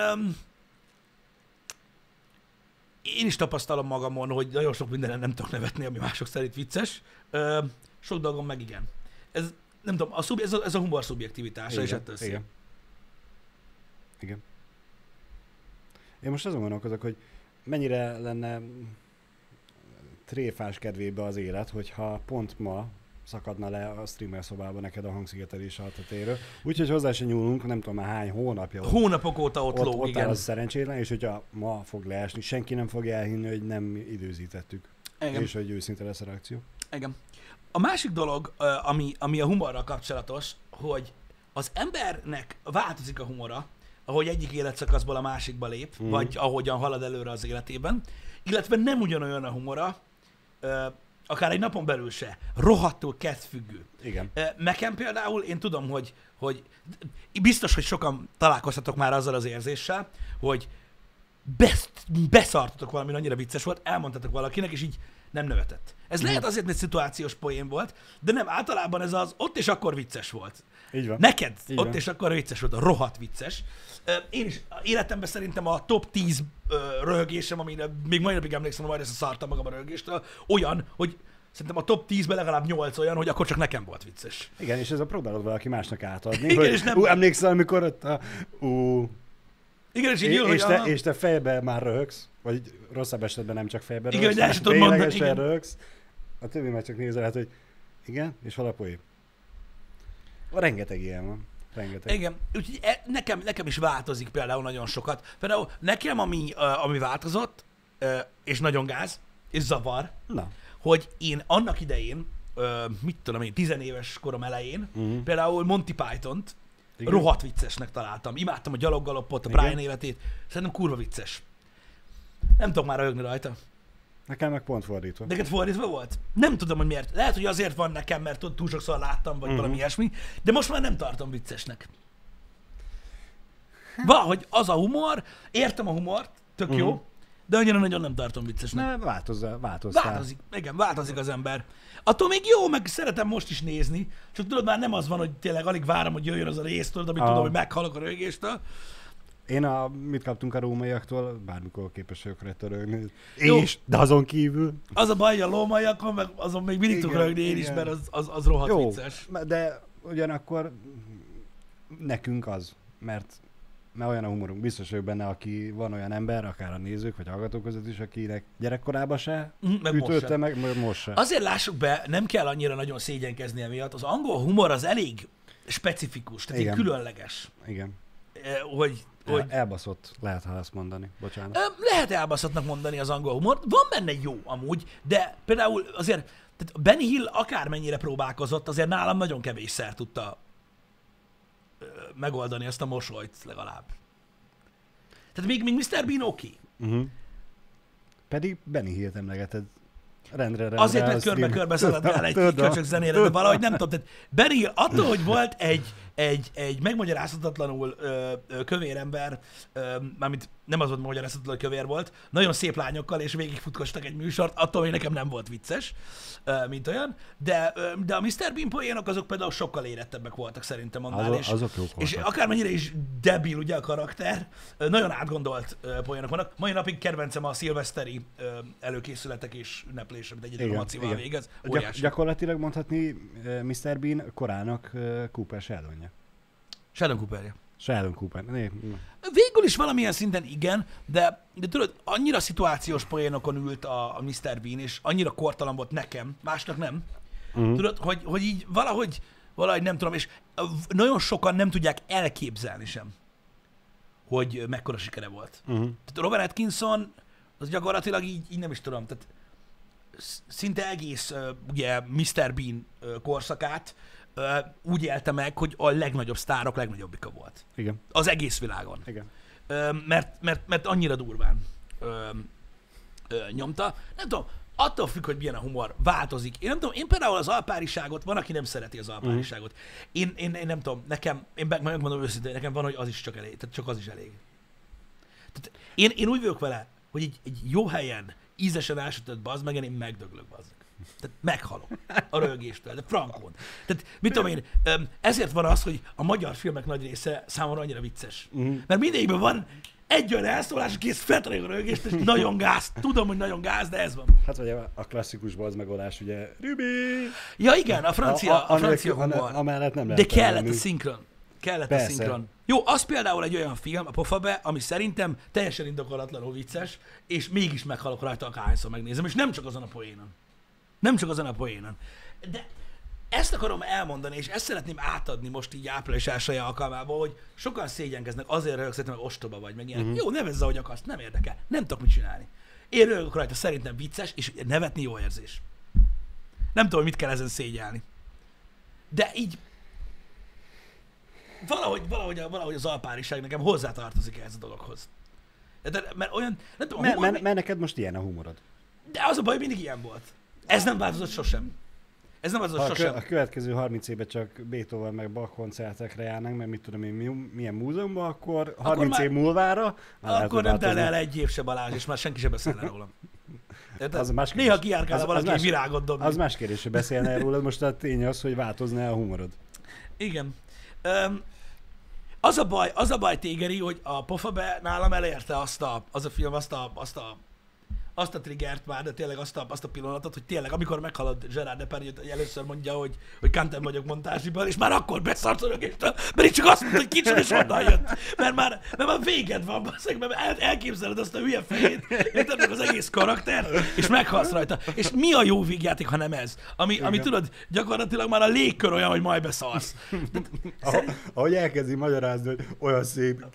Én is tapasztalom magamon, hogy nagyon sok mindenen nem tudok nevetni, ami mások szerint vicces. Ö, sok dolgom meg igen. Ez, nem tudom, a szub, ez, a, ez a humor szubjektivitása, és ettől szép. igen. Igen. Én most azon gondolkozok, hogy mennyire lenne tréfás kedvébe az élet, hogyha pont ma szakadna le a streamer szobába neked a hangszigetelés altatéről. Úgyhogy hozzá se nyúlunk, nem tudom már hány hónapja ott, Hónapok óta ott, ott, lóg, ott igen. az szerencsétlen, és hogyha ma fog leesni, senki nem fogja elhinni, hogy nem időzítettük. igen. És hogy őszinte lesz a reakció. Igen. A másik dolog, ami, ami a humorral kapcsolatos, hogy az embernek változik a humora, ahogy egyik életszakaszból a másikba lép, mm. vagy ahogyan halad előre az életében, illetve nem ugyanolyan a humora, akár egy napon belül se, rohadtul kezdfüggő. Igen. Nekem például, én tudom, hogy, hogy biztos, hogy sokan találkoztatok már azzal az érzéssel, hogy besz, beszartatok valami annyira vicces volt, elmondtatok valakinek, és így nem nevetett. Ez Mhm. lehet azért, mert szituációs poén volt, de nem, általában ez az ott és akkor vicces volt. Így van. Neked Így ott van. és akkor vicces volt, a rohadt vicces. Én is életemben szerintem a top 10 ö, röhögésem, amire még mai napig emlékszem, majd ezt szartam magam a röhögéstől, olyan, hogy szerintem a top 10-ben legalább 8 olyan, hogy akkor csak nekem volt vicces. Igen, és ez a próbálod valaki másnak átadni. Igen, hogy, és nem- Ú, emlékszel, amikor ott a... Ú, Igen, és így jön, és, hogy te, aha. és te fejbe már röhögsz, vagy rosszabb esetben nem csak fejbe Igen, röhögsz, el sem tudod ténylegesen igen. röhögsz. A többi már csak nézel, hát, hogy igen, és hol a poén? Rengeteg ilyen van. Rengeteg. Igen, úgyhogy e- nekem, nekem is változik például nagyon sokat. Például nekem, ami, uh, ami változott, uh, és nagyon gáz, és zavar, Na. hogy én annak idején, uh, mit tudom én, tizenéves korom elején, Mhm. például Monty Python-t Igen. rohadt viccesnek találtam. Imádtam a gyaloggaloppot, a Igen. Brian életét. Szerintem kurva vicces. Nem tudok már röhögni rajta. Nekem meg pont fordítva. Neked fordítva volt? Nem tudom, hogy miért. Lehet, hogy azért van nekem, mert túl sokszor láttam, vagy uh-huh. valami ilyesmi, de most már nem tartom viccesnek. Valahogy az a humor, értem a humort, tök uh-huh. Jó, de annyira nagyon nem tartom viccesnek. Ne, változzál, változzál. Változik, igen, változik az ember. Attól még jó, meg szeretem most is nézni, csak tudod, már nem az van, hogy tényleg alig várom, hogy jöjjön az a rész, tudod, amit Ah. tudom, hogy meghalok a rögéstől. Én a, mit kaptunk a rómaiaktól, bármikor képes vagyok rajta rögni. Jó. És, de azon kívül. Az a baj, hogy a lómaiakon, meg azon még mindig tudok rögni én is, mert az, az, az rohadt Jó, vicces. de ugyanakkor nekünk az, mert, mert olyan a humorunk. Biztos vagyok benne, aki van olyan ember, akár a nézők vagy hallgatók között is, akinek gyerekkorában se Mhm, meg most ütötte sem. meg, meg most se. Azért lássuk be, nem kell annyira nagyon szégyenkezni emiatt. Az angol humor az elég specifikus, tehát Igen. különleges. Igen. Eh, Hogy hogy El, elbaszott, lehet, ha ezt mondani. Bocsánat. Lehet elbaszottnak mondani az angol humor. Van benne jó amúgy, de például azért tehát Benny Hill akármennyire próbálkozott, azért nálam nagyon kevésszer tudta megoldani ezt a mosolyt legalább. Tehát még, még Mr. Bean oké. Okay. Uh-huh. Pedig Benny Hill-t emlegeted. Rendre, rendre. Azért, mert körbe-körbe szaladgál egy köcsök zenére, de valahogy nem tudom. Tehát attól, hogy volt egy, egy, egy megmagyarázhatatlanul ö, ö, kövér ember, ö, mármint nem az volt magyarázhatatlan, hogy kövér volt, nagyon szép lányokkal, és végigfutkostak egy műsort, attól még nekem nem volt vicces, mint olyan, de, de a Mr. Bean poénok azok például sokkal érettebbek voltak szerintem annál, Azok- és, azok jók és voltak. akármennyire is debil ugye a karakter, nagyon átgondolt poénok vannak. Mai napig kedvencem a szilveszteri előkészületek és ünneplése, amit egyedül a Igen, Macival végez. Gyak, gyakorlatilag mondhatni Mr. Bean korának Cooper Sheldonja. Sheldon Cooperje. Sheldon Cooper. Né. Végül is valamilyen szinten igen, de, de tudod, annyira szituációs poénokon ült a, a Mr. Bean, és annyira kortalan volt nekem, másnak nem. Mhm. Tudod, hogy, hogy így valahogy, valahogy nem tudom, és nagyon sokan nem tudják elképzelni sem, hogy mekkora sikere volt. Uh-huh. Tehát Robert Atkinson, az gyakorlatilag így, így nem is tudom, tehát sz- szinte egész ö, ugye Mr. Bean korszakát úgy élte meg, hogy a legnagyobb sztárok legnagyobbika volt. Igen, Az egész világon. igen. Mert, mert, mert annyira durván ö, ö, nyomta. Nem tudom, attól függ, hogy milyen a humor, változik. Én nem tudom, én például az alpáriságot, van, aki nem szereti az alpáriságot. Én, én, én nem tudom, nekem, én meg- megmondom őszintén, nekem van, hogy az is csak elég, tehát csak az is elég. Tehát én, én úgy vagyok vele, hogy egy, egy jó helyen, ízesen elsütött bazd meg, én megdöglök bazd. Tehát meghalok a rögéstől, de frankon. Tehát mit tudom én, ezért van az, hogy a magyar filmek nagy része számomra annyira vicces. Mhm. Mert mindegyikben van egy olyan elszólás, aki ezt feltalálja a rögést, és nagyon gáz. Tudom, hogy nagyon gáz, de ez van. Hát vagy a, a klasszikus bazd megoldás, ugye, Rübi! Ja igen, a francia, a, a francia nélkül- humor. Amellett nem De lehet kellett a elmenni. szinkron. Kellett Persze. a szinkron. Jó, az például egy olyan film, a Pofabe, ami szerintem teljesen indokolatlanul vicces, és mégis meghalok rajta, akárhányszor megnézem, és nem csak azon a poénon. Nem csak azon a poénon. De ezt akarom elmondani, és ezt szeretném átadni most így április elsője alkalmából, hogy sokan szégyenkeznek, azért röhögsz, mert ostoba vagy, meg ilyenek. Mhm. Jó, nevezz, ahogy akarsz, nem érdekel. Nem tudok mit csinálni. Én röhögök rajta, szerintem vicces, és nevetni jó érzés. Nem tudom, hogy mit kell ezen szégyelni. De így valahogy, valahogy, valahogy az alpáriság nekem hozzátartozik ehhez a dologhoz. De, mert olyan, nem tudom, Mert, humor, mert, mert neked most ilyen a humorod. de az a baj, mindig ilyen volt. Ez nem változott sosem. Ez nem változott a, kö, sosem. a következő 30 évben csak Beethoven meg Bach koncertekre járnánk, mert mit tudom én, mi, milyen múzeumban, akkor 30 már- év múlvára már lehet, Akkor nem változna. el egy év se Balázs, és már senki se beszélne rólam. Érted? Az más Néha kérdés. kiárkálna Az- az valaki más- virágot dobni. Az más kérdés, hogy beszélne rólad, most a tény az, hogy változna a humorod. Igen. Öm, az a baj, az a baj tégeri, hogy a pofabe nálam elérte azt a, az a film, azt a, azt a azt a triggert már, de tényleg azt a, azt a pillanatot, hogy tényleg, amikor meghalad Gerard Depardieu, hogy először mondja, hogy, hogy Kantem vagyok montázsiból, és már akkor beszart a rögéstől, mert csak azt mondta, hogy kicsit és honnan jött. Mert már, mert már véged van, basszeg, mert el, elképzeled azt a hülye fejét, érted az egész karakter, és meghalsz rajta. És mi a jó vígjáték, ha nem ez? Ami, ami tudod, gyakorlatilag már a légkör olyan, hogy majd beszarsz. Ahogy, ahogy elkezdi magyarázni, hogy olyan szép,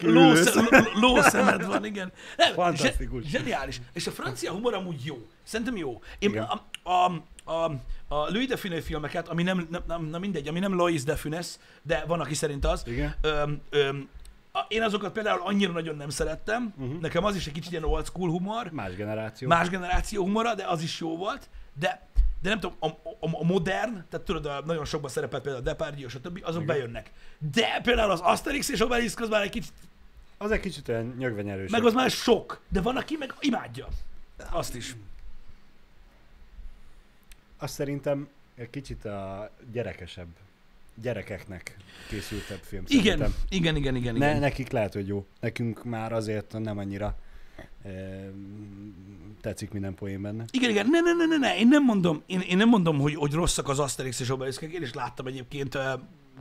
Lószemed van, igen. Nem, Fantasztikus. zse- Zseniális. És a francia humor amúgy jó. Szerintem jó. Én Igen. a, a, a, a Louis de Funès filmeket, ami nem, nem, nem, nem mindegy, ami nem Louis de Funès, de van, aki szerint az. Igen. Öm, öm, a- én azokat például annyira nagyon nem szerettem. Uh-huh. Nekem az is egy kicsit ilyen old school humor. Más generáció. Más generáció humora, de az is jó volt. De, de nem tudom, a, a, a modern, tehát tudod, a, nagyon sokban szerepelt például a Depardieu, stb., azok Igen. bejönnek. De például az Asterix és Obelix az már egy kicsit Az egy kicsit olyan nyögvenyerős. meg az már sok, de van, aki meg imádja. Azt is. Azt szerintem egy kicsit a gyerekesebb, gyerekeknek készültebb film. Igen, szerintem. igen, igen, igen, Ne, igen. nekik lehet, hogy jó. Nekünk már azért nem annyira e, tetszik minden poén benne. Igen, igen, ne, ne, ne, ne, ne. Én nem mondom, én, én nem mondom, hogy, hogy rosszak az Asterix és Obelix, én is láttam egyébként, ö,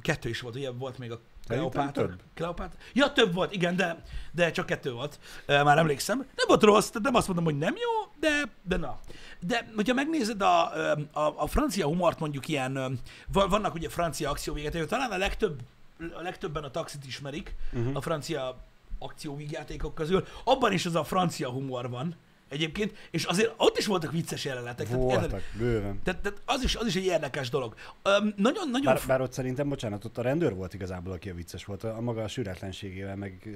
kettő is volt, ugye volt még a Kleopátra. Kleopátra. Ja, több volt, igen, de, de csak kettő volt. Már emlékszem. Nem volt rossz, tehát nem azt mondom, hogy nem jó, de, de na. De hogyha megnézed a, a, a francia humort, mondjuk ilyen, vannak ugye francia akcióvégetők, talán a legtöbb, a legtöbben a taxit ismerik, Mhm. a francia akcióvígjátékok közül. Abban is az a francia humor van egyébként, és azért ott is voltak vicces jelenetek. Tehát? Voltak, bőven. tehát, tehát az, is, az is egy érdekes dolog. Öm, nagyon, nagyon... Bár, bár ott szerintem, bocsánat, ott a rendőr volt igazából, aki a vicces volt, a, a maga a sületlenségével, meg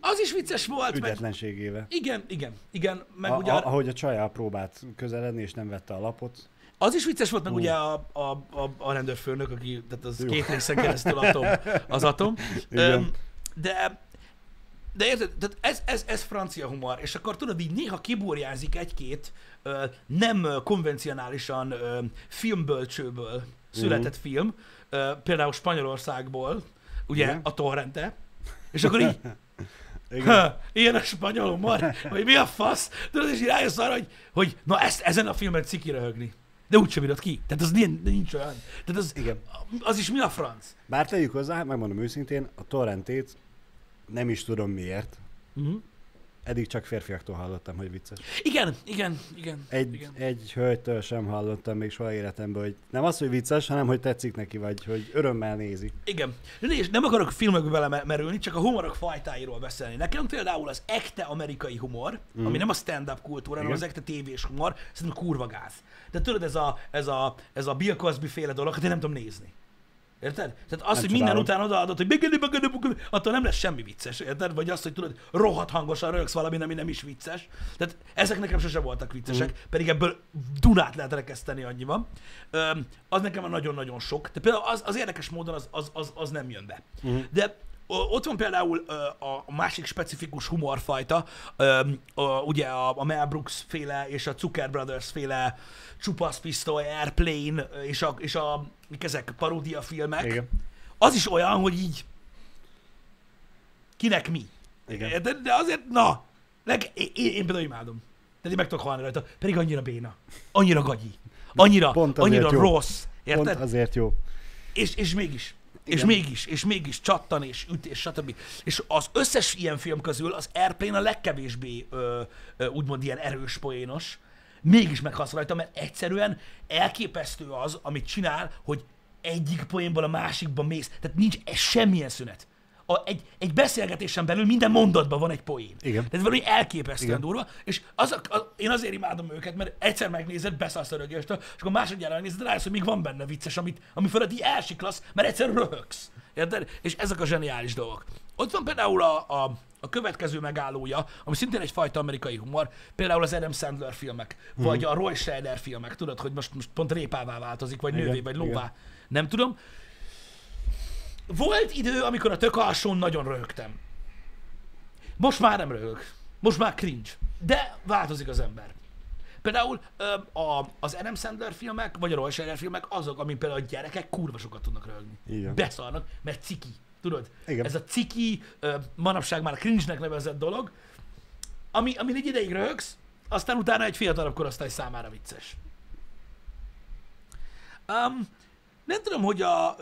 Az is vicces volt, meg... ügyetlenségével. Igen, igen, igen, meg A, ugye... a, ahogy a csajá próbált közeledni, és nem vette a lapot. Az is vicces volt, meg Ú. ugye a, a, a, a rendőrfőnök, aki, tehát az Jó. két részen keresztül atom, az atom. Igen. Öm, de, de érted, tehát ez, ez, ez francia humor, és akkor tudod, így néha kiburjázik egy-két ö, nem konvencionálisan ö, filmbölcsőből született Mhm. film, ö, például Spanyolországból, ugye Igen. a torrente, és akkor így, Igen. Ha, ilyen a spanyol humor, vagy mi a fasz? Tudod, és így rájössz arra, hogy, hogy na ezt, ezen a filmen ciki röhögni. De úgysem írod ki. Tehát az nincs, nincs olyan. Tehát az, Igen. az is mi a franc? Bár tegyük hozzá, megmondom őszintén, a torrentét nem is tudom miért. Uh-huh. Eddig csak férfiaktól hallottam, hogy vicces. Igen, igen, igen. Egy, igen. egy hölgytől sem hallottam még soha életemben, hogy nem az, hogy vicces, hanem hogy tetszik neki, vagy hogy örömmel nézi. Igen. És nem akarok filmekbe bele merülni, csak a humorok fajtáiról beszélni. Nekem például az ekte amerikai humor, mm. ami nem a stand-up kultúra, hanem az ekte tévés humor, szerintem kurva gáz. De tudod, ez a, ez a, ez a Bill Cosby féle dolog, hát én nem tudom nézni. Érted? Tehát az, Nem hogy minden után odaadod, hogy bigidi, bigidi, bigidi, attól nem lesz semmi vicces, érted? Vagy azt, hogy tudod, rohadt hangosan rögsz valami, ami nem is vicces. Tehát ezek nekem sose voltak viccesek, mm. pedig ebből Dunát lehet rekeszteni, annyi van. Öm, az nekem már nagyon-nagyon sok. De például az, az érdekes módon az, az, az, az nem jön be. Mhm. De ott van például a másik specifikus humorfajta, ugye a, Mel Brooks féle és a Zucker Brothers féle csupasz pisztoly, Airplane és a, és a mik ezek, paródia filmek. Igen. Az is olyan, hogy így kinek mi. Igen. De, de azért, na, leg, én, én, például imádom. Tehát én meg tudok halni rajta. Pedig annyira béna. Annyira gagyi. Annyira, Pont annyira jó. rossz. Érted? Pont azért jó. És, és mégis. És Igen. mégis, és mégis csattan, és üt, és stb. És az összes ilyen film közül az Airplane a legkevésbé ö, ö, úgymond ilyen erős poénos, mégis meghalsz rajta, mert egyszerűen elképesztő az, amit csinál, hogy egyik poénból a másikba mész. Tehát nincs semmilyen szünet. A, egy, egy beszélgetésen belül minden mondatban van egy poén. Igen. Tehát valami elképesztően Igen. durva, és az, a, a, én azért imádom őket, mert egyszer megnézed, beszállsz a rögéstől, és akkor másodjára megnézed, rájössz, hogy még van benne vicces, amit, ami fölött így elsiklasz, mert egyszer röhögsz. Érted? És ezek a zseniális dolgok. Ott van például a, a, a következő megállója, ami szintén egyfajta amerikai humor, például az Adam Sandler filmek, Mhm. vagy a Roy Scheider filmek, tudod, hogy most, most pont répává változik, vagy Igen, nővé, vagy lóvá, igen. nem tudom. Volt idő, amikor a tök alsón nagyon röhögtem. Most már nem röhög. Most már cringe. De változik az ember. Például a, az Adam Sandler filmek, vagy a Roy filmek azok, amin például a gyerekek kurva sokat tudnak röhögni. Igen. Beszarnak, mert ciki. Tudod? Igen. Ez a ciki, manapság már cringe-nek nevezett dolog, ami, amin egy ideig röhögsz, aztán utána egy fiatalabb korosztály számára vicces. Um, nem tudom, hogy a,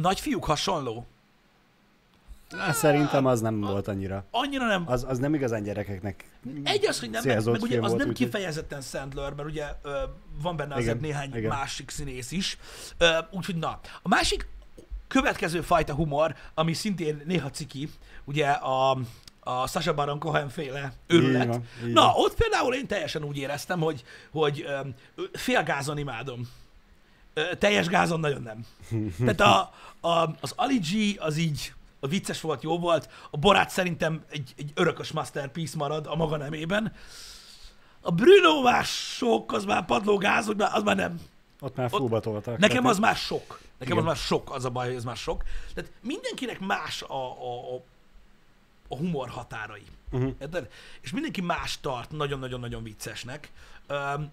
a nagyfiúk hasonló. Hát, szerintem az nem volt annyira. Annyira nem. Az, az nem igazán gyerekeknek Egy az, hogy nem, meg, meg ugye az volt, nem kifejezetten Sandler, mert ugye ö, van benne azért Igen, néhány igen. másik színész is. Úgyhogy na. A másik következő fajta humor, ami szintén néha ciki, ugye a, a Sasha Baron Cohen féle őrület. Van, így Na, ott például én teljesen úgy éreztem, hogy, hogy félgázon imádom. Ö, teljes gázon nagyon nem. Tehát a, a, az Ali G az így a vicces volt, jó volt. A Borát szerintem egy, egy örökös masterpiece marad a maga nemében. A Bruno már sok, az már padlógáz, hogy már, az már nem. Ott már fúba toltak. Nekem az már sok. Nekem Igen. az már sok, az a baj, hogy ez már sok. Tehát mindenkinek más a, a, a, a humor határai. Uh-huh. Érted? És mindenki más tart nagyon-nagyon-nagyon viccesnek. Um,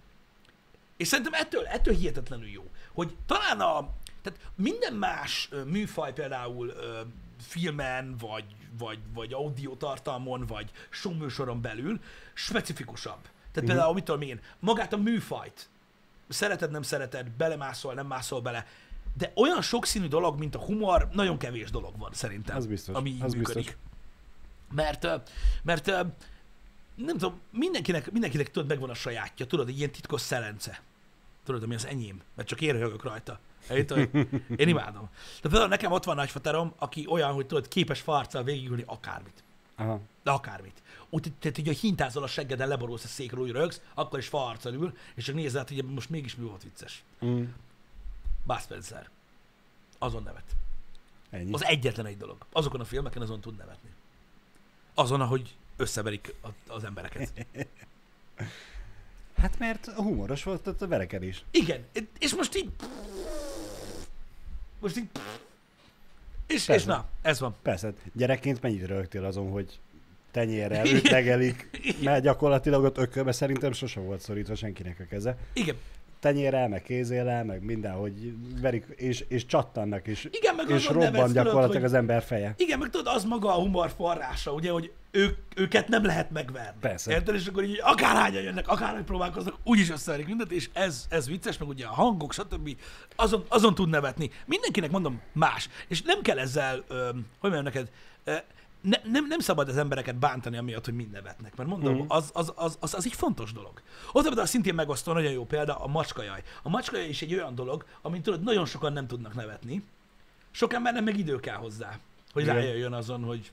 és szerintem ettől, ettől hihetetlenül jó, hogy talán a, tehát minden más műfaj például filmen, vagy, vagy, vagy audiotartalmon, vagy showműsoron belül specifikusabb. Tehát uh-huh. például, mit tudom én, magát a műfajt, szereted, nem szereted, belemászol, nem mászol bele, de olyan sokszínű dolog, mint a humor, nagyon kevés dolog van szerintem, Az biztos, ami így az működik. biztos. Mert, mert nem tudom, mindenkinek, mindenkinek tudod, megvan a sajátja, tudod, egy ilyen titkos szelence. Tudod, ami az enyém, mert csak én röhögök rajta. Érted? Én imádom. De például nekem ott van nagyfaterom, aki olyan, hogy tudod, képes farccal végigülni akármit. Aha. De akármit. Úgy, tehát, hogy hintázol a seggeden, leborulsz a székről, úgy rögsz, akkor is fa arccal ül, és csak nézed, hogy most mégis mi volt vicces. Mm. Bud Spencer. Azon nevet. Ennyi. Az egyetlen egy dolog. Azokon a filmeken azon tud nevetni. Azon, ahogy összeverik a, az embereket. Hát mert humoros volt ott a verekedés. Igen, és most így... Most így... És, és Persze. na, ez van. Persze, gyerekként mennyit rögtél azon, hogy tenyérrel őt legelik, mert gyakorlatilag ott ökölbe szerintem sose volt szorítva senkinek a keze. Igen, Tenyérrel, meg kézéllel, meg mindenhogy verik, és, és csattannak, és, Igen, meg és robban nevetsz, tudod, gyakorlatilag hogy- az ember feje. Igen, meg tudod, az maga a humor forrása, ugye, hogy ők, őket nem lehet megverni. Persze. Érted? És akkor így akárhányan jönnek, akárhogy próbálkoznak, úgyis összeverik mindent, és ez, ez vicces, meg ugye a hangok, stb. Azon, azon tud nevetni. Mindenkinek mondom más. És nem kell ezzel, ö, hogy mondjam neked, ö, ne, nem, nem szabad az embereket bántani amiatt, hogy mind nevetnek. Mert mondom, Mhm. az, az, az, az, az egy fontos dolog. Ott például szintén megosztó, nagyon jó példa, a macskajaj. A macskajaj is egy olyan dolog, amit tudod, nagyon sokan nem tudnak nevetni. Sok embernek meg idő kell hozzá, hogy Igen. rájöjjön azon, hogy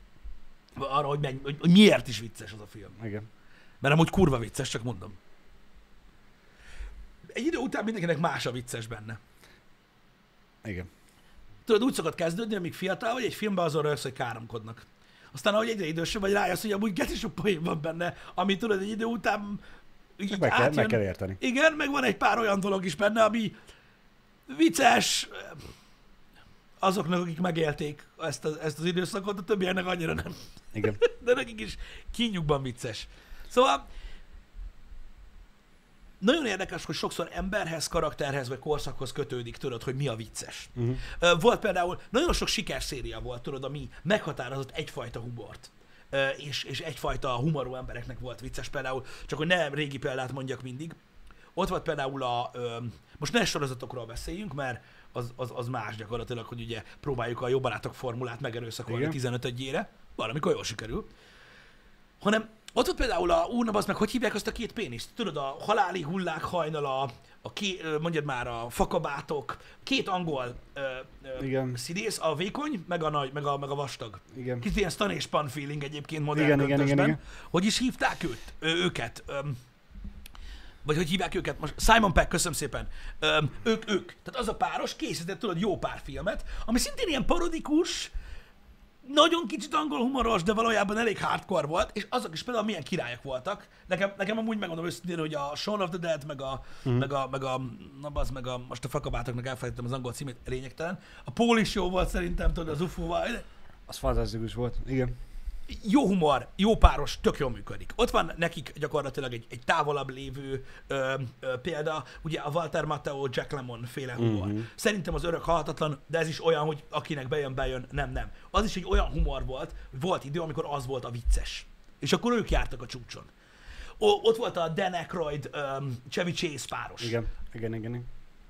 arra, hogy, menj, hogy, hogy miért is vicces az a film. Igen. Mert amúgy kurva vicces, csak mondom. Egy idő után mindenkinek más a vicces benne. Igen. Tudod, úgy szokott kezdődni, amíg fiatal vagy, egy filmben azon rögsz, hogy káromkodnak. Aztán, ahogy egyre idősebb vagy, rájössz, hogy amúgy geci sok poén van benne, ami tudod, egy idő után így Meg kell, meg kell érteni. Igen, meg van egy pár olyan dolog is benne, ami vicces azoknak, akik megélték ezt, a, ezt az időszakot, a többieknek annyira nem. Igen. De nekik is kínjukban vicces. Szóval nagyon érdekes, hogy sokszor emberhez, karakterhez vagy korszakhoz kötődik, tudod, hogy mi a vicces. Uh-huh. Volt például, nagyon sok sikerszéria volt, tudod, ami meghatározott egyfajta humort. És, és egyfajta humorú embereknek volt vicces például, csak hogy ne régi példát mondjak mindig. Ott volt például a, most ne sorozatokról beszéljünk, mert az, az, az más gyakorlatilag, hogy ugye próbáljuk a jó barátok formulát megerőszakolni Igen. 15 ére, valamikor jól sikerül. Hanem ott volt például a, ú, bazd meg, hogy hívják azt a két péniszt? Tudod, a haláli hullák hajnala, a ké, ö, mondjad már a fakabátok, két angol ö, ö, Igen. színész, a vékony, meg a nagy, meg a, meg a vastag. Igen. Kicsit ilyen Stan és Pan feeling egyébként modern Igen, igen, költösben. igen, Hogy is hívták őt, ö, őket? Öm, vagy hogy hívják őket most? Simon Peck, köszönöm szépen. Öm, ők, ők. Tehát az a páros készített, tudod, jó pár filmet, ami szintén ilyen parodikus, nagyon kicsit angol humoros, de valójában elég hardcore volt, és azok is például milyen királyok voltak. Nekem, nekem amúgy megmondom őszintén, hogy a Shaun of the Dead, meg a, mm. meg a, meg a, na az, meg a, most a fakabátoknak elfelejtettem az angol címét, lényegtelen. A Paul is jó volt szerintem, tudod, az UFO-val. Az fantasztikus volt. Igen. Jó humor, jó páros, tök jól működik. Ott van nekik gyakorlatilag egy, egy távolabb lévő ö, ö, példa, ugye a Walter Matteo, Jack Lemmon féle humor. Mhm. Szerintem az örök halhatatlan, de ez is olyan, hogy akinek bejön, bejön, nem, nem. Az is egy olyan humor volt, hogy volt idő, amikor az volt a vicces. És akkor ők jártak a csúcson. O, ott volt a Dan Aykroyd, um, Chevy Chase páros. Igen. Igen, igen. igen.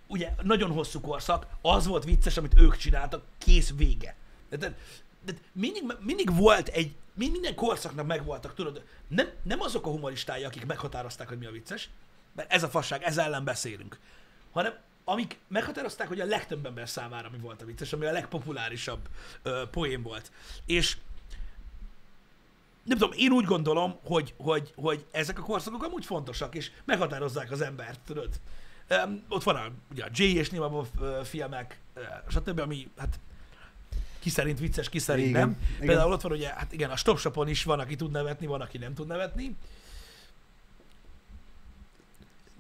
Ugye nagyon hosszú korszak, az volt vicces, amit ők csináltak, kész vége. De, de, de mindig, mindig volt egy, mi- minden korszaknak megvoltak, tudod, nem, nem azok a humoristái, akik meghatározták, hogy mi a vicces, mert ez a fasság, ez ellen beszélünk, hanem amik meghatározták, hogy a legtöbb ember számára mi volt a vicces, ami a legpopulárisabb ö, poén volt. És nem tudom, én úgy gondolom, hogy, hogy, hogy ezek a korszakok amúgy fontosak, és meghatározzák az embert, tudod. Um, ott van a, ugye a J és Nima filmek, ö, stb., ami hát ki szerint vicces, ki szerint Igen, nem. igen. Például ott van ugye, hát igen, a Stop Shopon is van, aki tud nevetni, van, aki nem tud nevetni.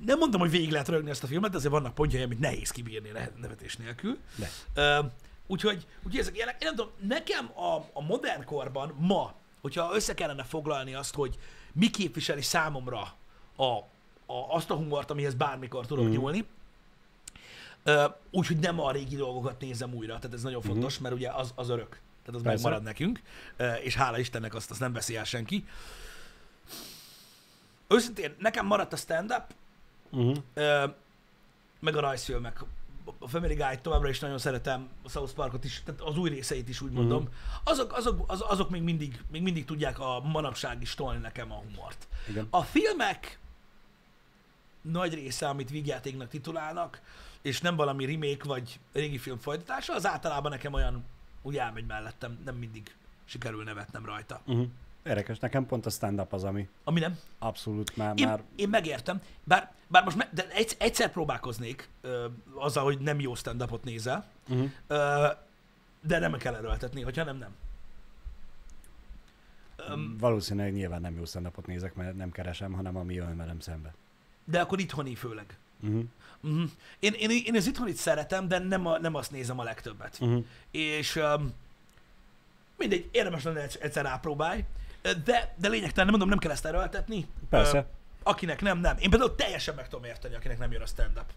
Nem mondom, hogy végig lehet rögni ezt a filmet, de azért vannak pontjai, amit nehéz kibírni ne- nevetés nélkül. De. Ö, úgyhogy, úgyhogy ezek ilyenek. Én nem tudom, nekem a, a modern korban ma, hogyha össze kellene foglalni azt, hogy mi képviseli számomra a, a, azt a humort, amihez bármikor tudok mm. nyúlni, úgyhogy nem a régi dolgokat nézem újra, tehát ez nagyon fontos, mert ugye az, az örök. Tehát az Persze. megmarad nekünk, és hála Istennek azt, azt nem veszi el senki. Őszintén, nekem maradt a stand-up, Uh-huh. Meg a rajzfilmek. A Family Guy továbbra is nagyon szeretem, a South Parkot is, tehát az új részeit is úgy mondom. Mhm. Azok, azok, az, azok még, mindig, még mindig tudják a manapság is tolni nekem a humort. Igen. A filmek nagy része, amit vígjátéknak titulálnak, és nem valami remake vagy régi film folytatása, az általában nekem olyan úgy elmegy mellettem, nem mindig sikerül nevetnem rajta. Uh-huh. Érdekes, nekem pont a stand-up az, ami Ami nem. abszolút már, Én, már én megértem, bár, bár most me, de egy, egyszer próbálkoznék ö, azzal, hogy nem jó stand-upot nézel, uh-huh. ö, de nem kell erőltetni, hogyha nem, nem. Öm, valószínűleg nyilván nem jó stand nézek, mert nem keresem, hanem ami jön velem szembe. de akkor itthoni főleg. Uh-huh. Uh-huh. Én, én, én az itthonit szeretem, de nem, a, nem azt nézem a legtöbbet. Uh-huh. És um, mindegy, érdemes lenne egyszer rápróbálj, de, de lényegtelen, nem mondom, nem kell ezt erőltetni. Persze. Ö, akinek nem, nem. Én például teljesen meg tudom érteni, akinek nem jön a stand-up.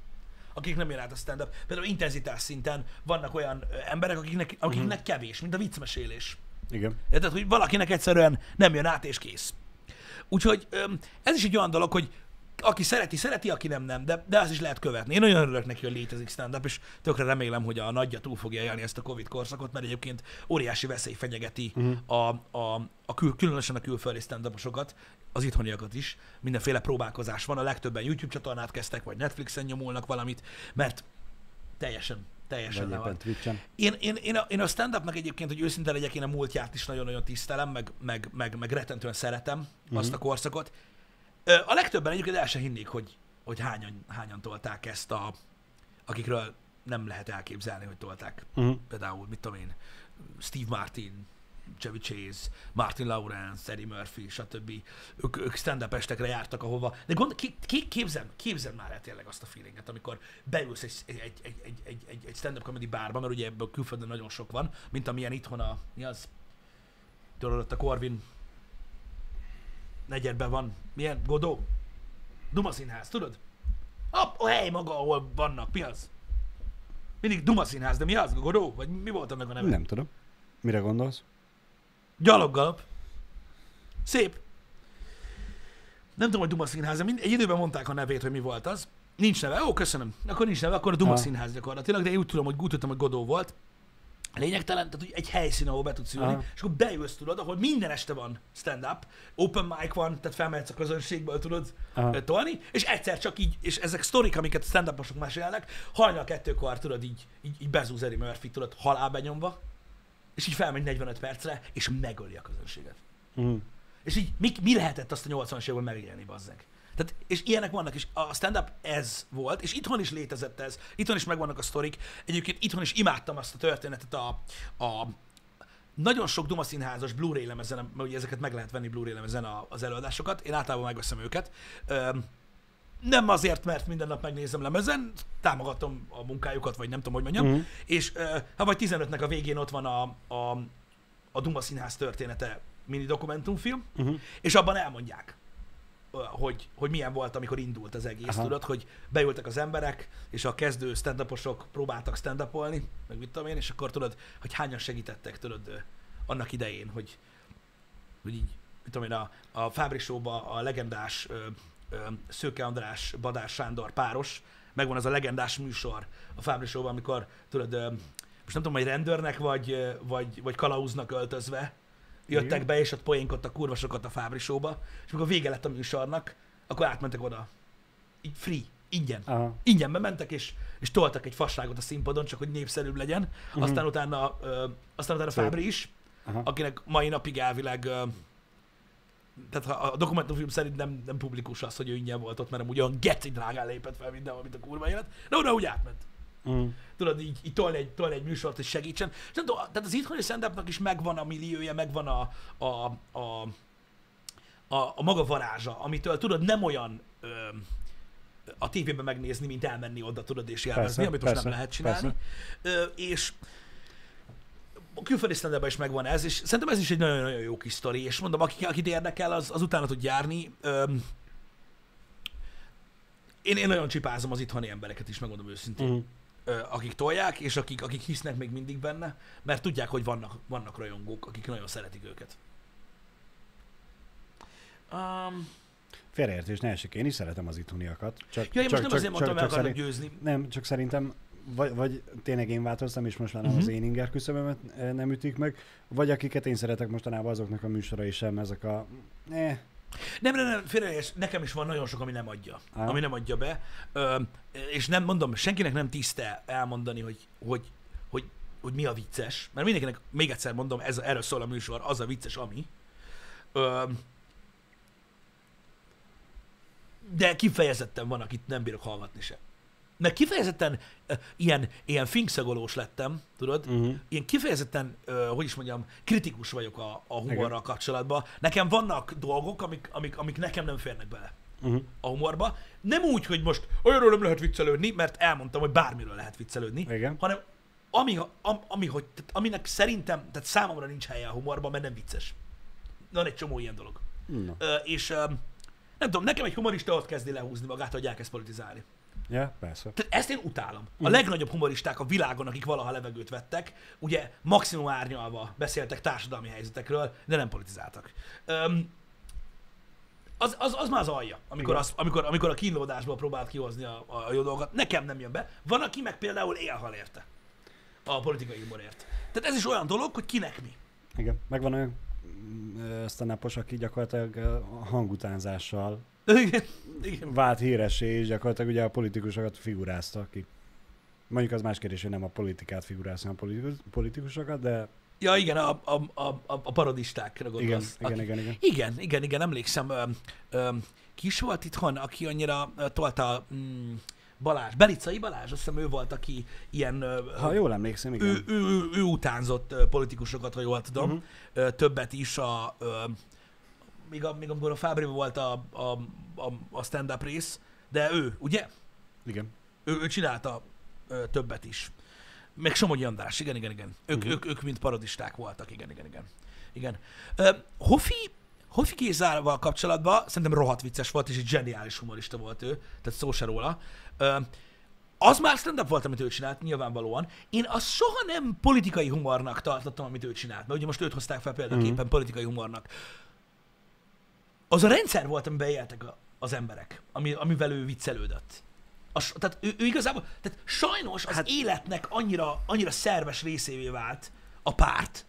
Akik nem jön át a stand-up. Például intenzitás szinten vannak olyan emberek, akiknek, akiknek uh-huh. kevés, mint a viccmesélés. Igen. Érted, hogy valakinek egyszerűen nem jön át, és kész. Úgyhogy ez is egy olyan dolog, hogy aki szereti, szereti, aki nem, nem, de, de az is lehet követni. Én nagyon örülök neki, hogy létezik stand-up, és tökre remélem, hogy a nagyja túl fogja élni ezt a Covid korszakot, mert egyébként óriási veszély fenyegeti uh-huh. a, a, a kül, különösen a külföldi stand az itthoniakat is. Mindenféle próbálkozás van, a legtöbben YouTube csatornát kezdtek, vagy Netflixen nyomulnak valamit, mert teljesen, teljesen le van. Én, én, én, a, én a stand-upnak egyébként, hogy őszinte legyek, én a múltját is nagyon-nagyon tisztelem, meg, meg, meg, meg rettentően szeretem uh-huh. azt a korszakot. A legtöbben egyébként el se hinnék, hogy, hogy hányan, hányan tolták ezt a, akikről nem lehet elképzelni, hogy tolták. Uh-huh. Például, mit tudom én, Steve Martin, Chevy Chase, Martin Lawrence, Eddie Murphy, stb. Ők, ők stand-up estekre jártak, ahova. De gond, ki, ki, képzeld, képzeld már el tényleg azt a feelinget, amikor beülsz egy, egy, egy, egy, egy, egy, stand-up comedy bárba, mert ugye ebből külföldön nagyon sok van, mint amilyen itthon a, mi az? Tudod, a Corvin negyedben van. Milyen? Godó? Duma színház, tudod? A, a hely maga, ahol vannak. Mi az? Mindig Duma színház, de mi az? Godó? Vagy mi volt annak a neve? Nem tudom. Mire gondolsz? Gyaloggalap. Szép. Nem tudom, hogy Duma színház, mind, egy időben mondták a nevét, hogy mi volt az. Nincs neve. Ó, köszönöm. Akkor nincs neve, akkor a Duma Ha. színház gyakorlatilag, de én úgy tudom, hogy úgy tudtam, hogy Godó volt. Lényegtelen, tehát hogy egy helyszín, ahol be tudsz ülni, Aha. és akkor beülsz, tudod, ahol minden este van stand-up, open mic van, tehát felmehetsz a közönségből, tudod Aha. tolni, és egyszer csak így, és ezek sztorik, amiket stand-uposok mesélnek, hajnal kettőkor, tudod, így, így, így bezúz Eddie Murphy, tudod, halálbenyomva, és így felmegy 45 percre, és megöli a közönséget. Uh-huh. És így mi, mi lehetett azt a 80-as években megélni, bazzeg? Tehát, és ilyenek vannak, és a stand-up ez volt, és itthon is létezett ez, itthon is megvannak a sztorik. Egyébként itthon is imádtam azt a történetet a, a nagyon sok Duma színházas Blu-ray lemezen, mert ugye ezeket meg lehet venni Blu-ray lemezen az előadásokat, én általában megveszem őket. Nem azért, mert minden nap megnézem lemezen, támogatom a munkájukat, vagy nem tudom, hogy mondjam, uh-huh. és ha vagy 15-nek a végén ott van a, a, a Duma színház története mini dokumentumfilm, Uh-huh. és abban elmondják, hogy, hogy milyen volt, amikor indult az egész, Aha. tudod, hogy beültek az emberek, és a kezdő stand próbáltak stand meg mit tudom én, és akkor tudod, hogy hányan segítettek, tudod, annak idején, hogy, hogy így, mit tudom én, a, a Fábri Show-ba a legendás ö, ö, Szőke András, Badás Sándor páros, megvan az a legendás műsor a Fábri Show-ban, amikor tudod, ö, most nem tudom, hogy rendőrnek vagy, vagy, vagy kalauznak öltözve, jöttek be, és ott poénkodtak kurva sokat a Fábri Show-ba, és amikor vége lett a műsornak, akkor átmentek oda. Így free, ingyen. Aha. Ingyen bementek, és, és toltak egy fasságot a színpadon, csak hogy népszerűbb legyen. Mhm. Uh-huh. Aztán utána, ö, aztán utána Szép. Fábri is, Aha. akinek mai napig elvileg, ö, tehát a dokumentumfilm szerint nem, nem publikus az, hogy ő ingyen volt ott, mert amúgy olyan geci drágán lépett fel mindenhol, mint a kurva élet, de oda úgy átment. Uh-huh. Tudod, így, így tolni, egy, tolni egy műsort, hogy segítsen. És nem tudom, tehát az itthoni stand is megvan a milliója, megvan a, a, a, a, a maga varázsa, amitől tudod, nem olyan ö, a tévében megnézni, mint elmenni oda, tudod, és élvezni, Persze, amit most persze, nem lehet csinálni. Ö, és a külföldi stand is megvan ez, és szerintem ez is egy nagyon-nagyon jó kis sztori, és mondom, akik, akit érdekel, az, az utána tud járni. Öm, én, én nagyon csipázom az itthoni embereket is, megmondom őszintén, Uh-huh. Akik tolják, és akik, akik hisznek még mindig benne, mert tudják, hogy vannak, vannak rajongók, akik nagyon szeretik őket. Um, Félreértés ne esik, én is szeretem az itthoniakat. Csak, ja, én most nem azért mondtam, meg akarok szerint- győzni. Nem, csak szerintem vagy, vagy tényleg én változtam, és most már nem Mhm. az én inger küszöbömet eh, nem ütik meg, vagy akiket én szeretek mostanában azoknak a műsorai sem, ezek a... Eh, Nem, nem, nem, félreértés, nekem is van nagyon sok, ami nem adja. Aha. Ami nem adja be. Ö, és nem mondom, senkinek nem tiszte elmondani, hogy, hogy, hogy, hogy mi a vicces. Mert mindenkinek, még egyszer mondom, ez, erről szól a műsor, az a vicces, ami. Ö, de kifejezetten van, akit nem bírok hallgatni se. Meg kifejezetten ö, ilyen, ilyen finkszagolós lettem, tudod? Uh-huh. Ilyen kifejezetten, ö, hogy is mondjam, kritikus vagyok a, a humorral kapcsolatban. Nekem vannak dolgok, amik, amik, amik nekem nem férnek bele Uh-huh. a humorba. Nem úgy, hogy most olyanról nem lehet viccelődni, mert elmondtam, hogy bármiről lehet viccelődni, Igen. hanem ami, am, ami hogy, tehát aminek szerintem, tehát számomra nincs helye a humorban, mert nem vicces. Van egy csomó ilyen dolog. Ö, és ö, nem tudom, nekem egy humorista ott kezdi lehúzni magát, hogy elkezd politizálni. Ja, persze. Tehát ezt én utálom. A legnagyobb humoristák a világon, akik valaha levegőt vettek, ugye maximum árnyalva beszéltek társadalmi helyzetekről, de nem politizáltak. Öm, az, az, az már az alja, amikor, Igen. az, amikor, amikor a kínlódásból próbált kihozni a, a jó dolgokat. Nekem nem jön be. Van, aki meg például élhal érte. A politikai humorért. Tehát ez is olyan dolog, hogy kinek mi. Igen. Megvan olyan stand aki gyakorlatilag hangutánzással Igen. Igen. vált híressé, és gyakorlatilag ugye a politikusokat figurázta ki. Mondjuk az más kérdés, hogy nem a politikát figurázta, hanem a politikus, politikusokat, de Ja, igen, a, a, a, a, parodistákra igen, gondolsz. igen, akik- igen, igen. Igen, igen, igen, emlékszem, ö, ö, ki is volt itthon, aki annyira tolta mm, Balázs, Belicai Balázs, azt hiszem ő volt, aki ilyen, ö, Ha jól emlékszem, igen. ő, ő, ő, ő utánzott politikusokat, ha jól tudom, uh-huh. többet is a, még, a, még amikor a Fábriban volt a, a, a, a stand-up rész, de ő, ugye? Igen. Ő, ő csinálta ö, többet is. Meg Somogyi András, igen, igen, igen. Ők, uh-huh. ők, ők mind parodisták voltak, igen, igen, igen. igen. Ö, Hofi, Hofi Gézával kapcsolatban szerintem rohadt vicces volt, és egy zseniális humorista volt ő, tehát szó se róla. Ö, az már stand volt, amit ő csinált, nyilvánvalóan. Én azt soha nem politikai humornak tartottam, amit ő csinált, mert ugye most őt hozták fel példaképpen Mhm. politikai humornak. Az a rendszer volt, amiben éltek a, az emberek, ami, amivel ő viccelődött. A, tehát ő, ő igazából, tehát sajnos az hát, életnek annyira, annyira szerves részévé vált a párt,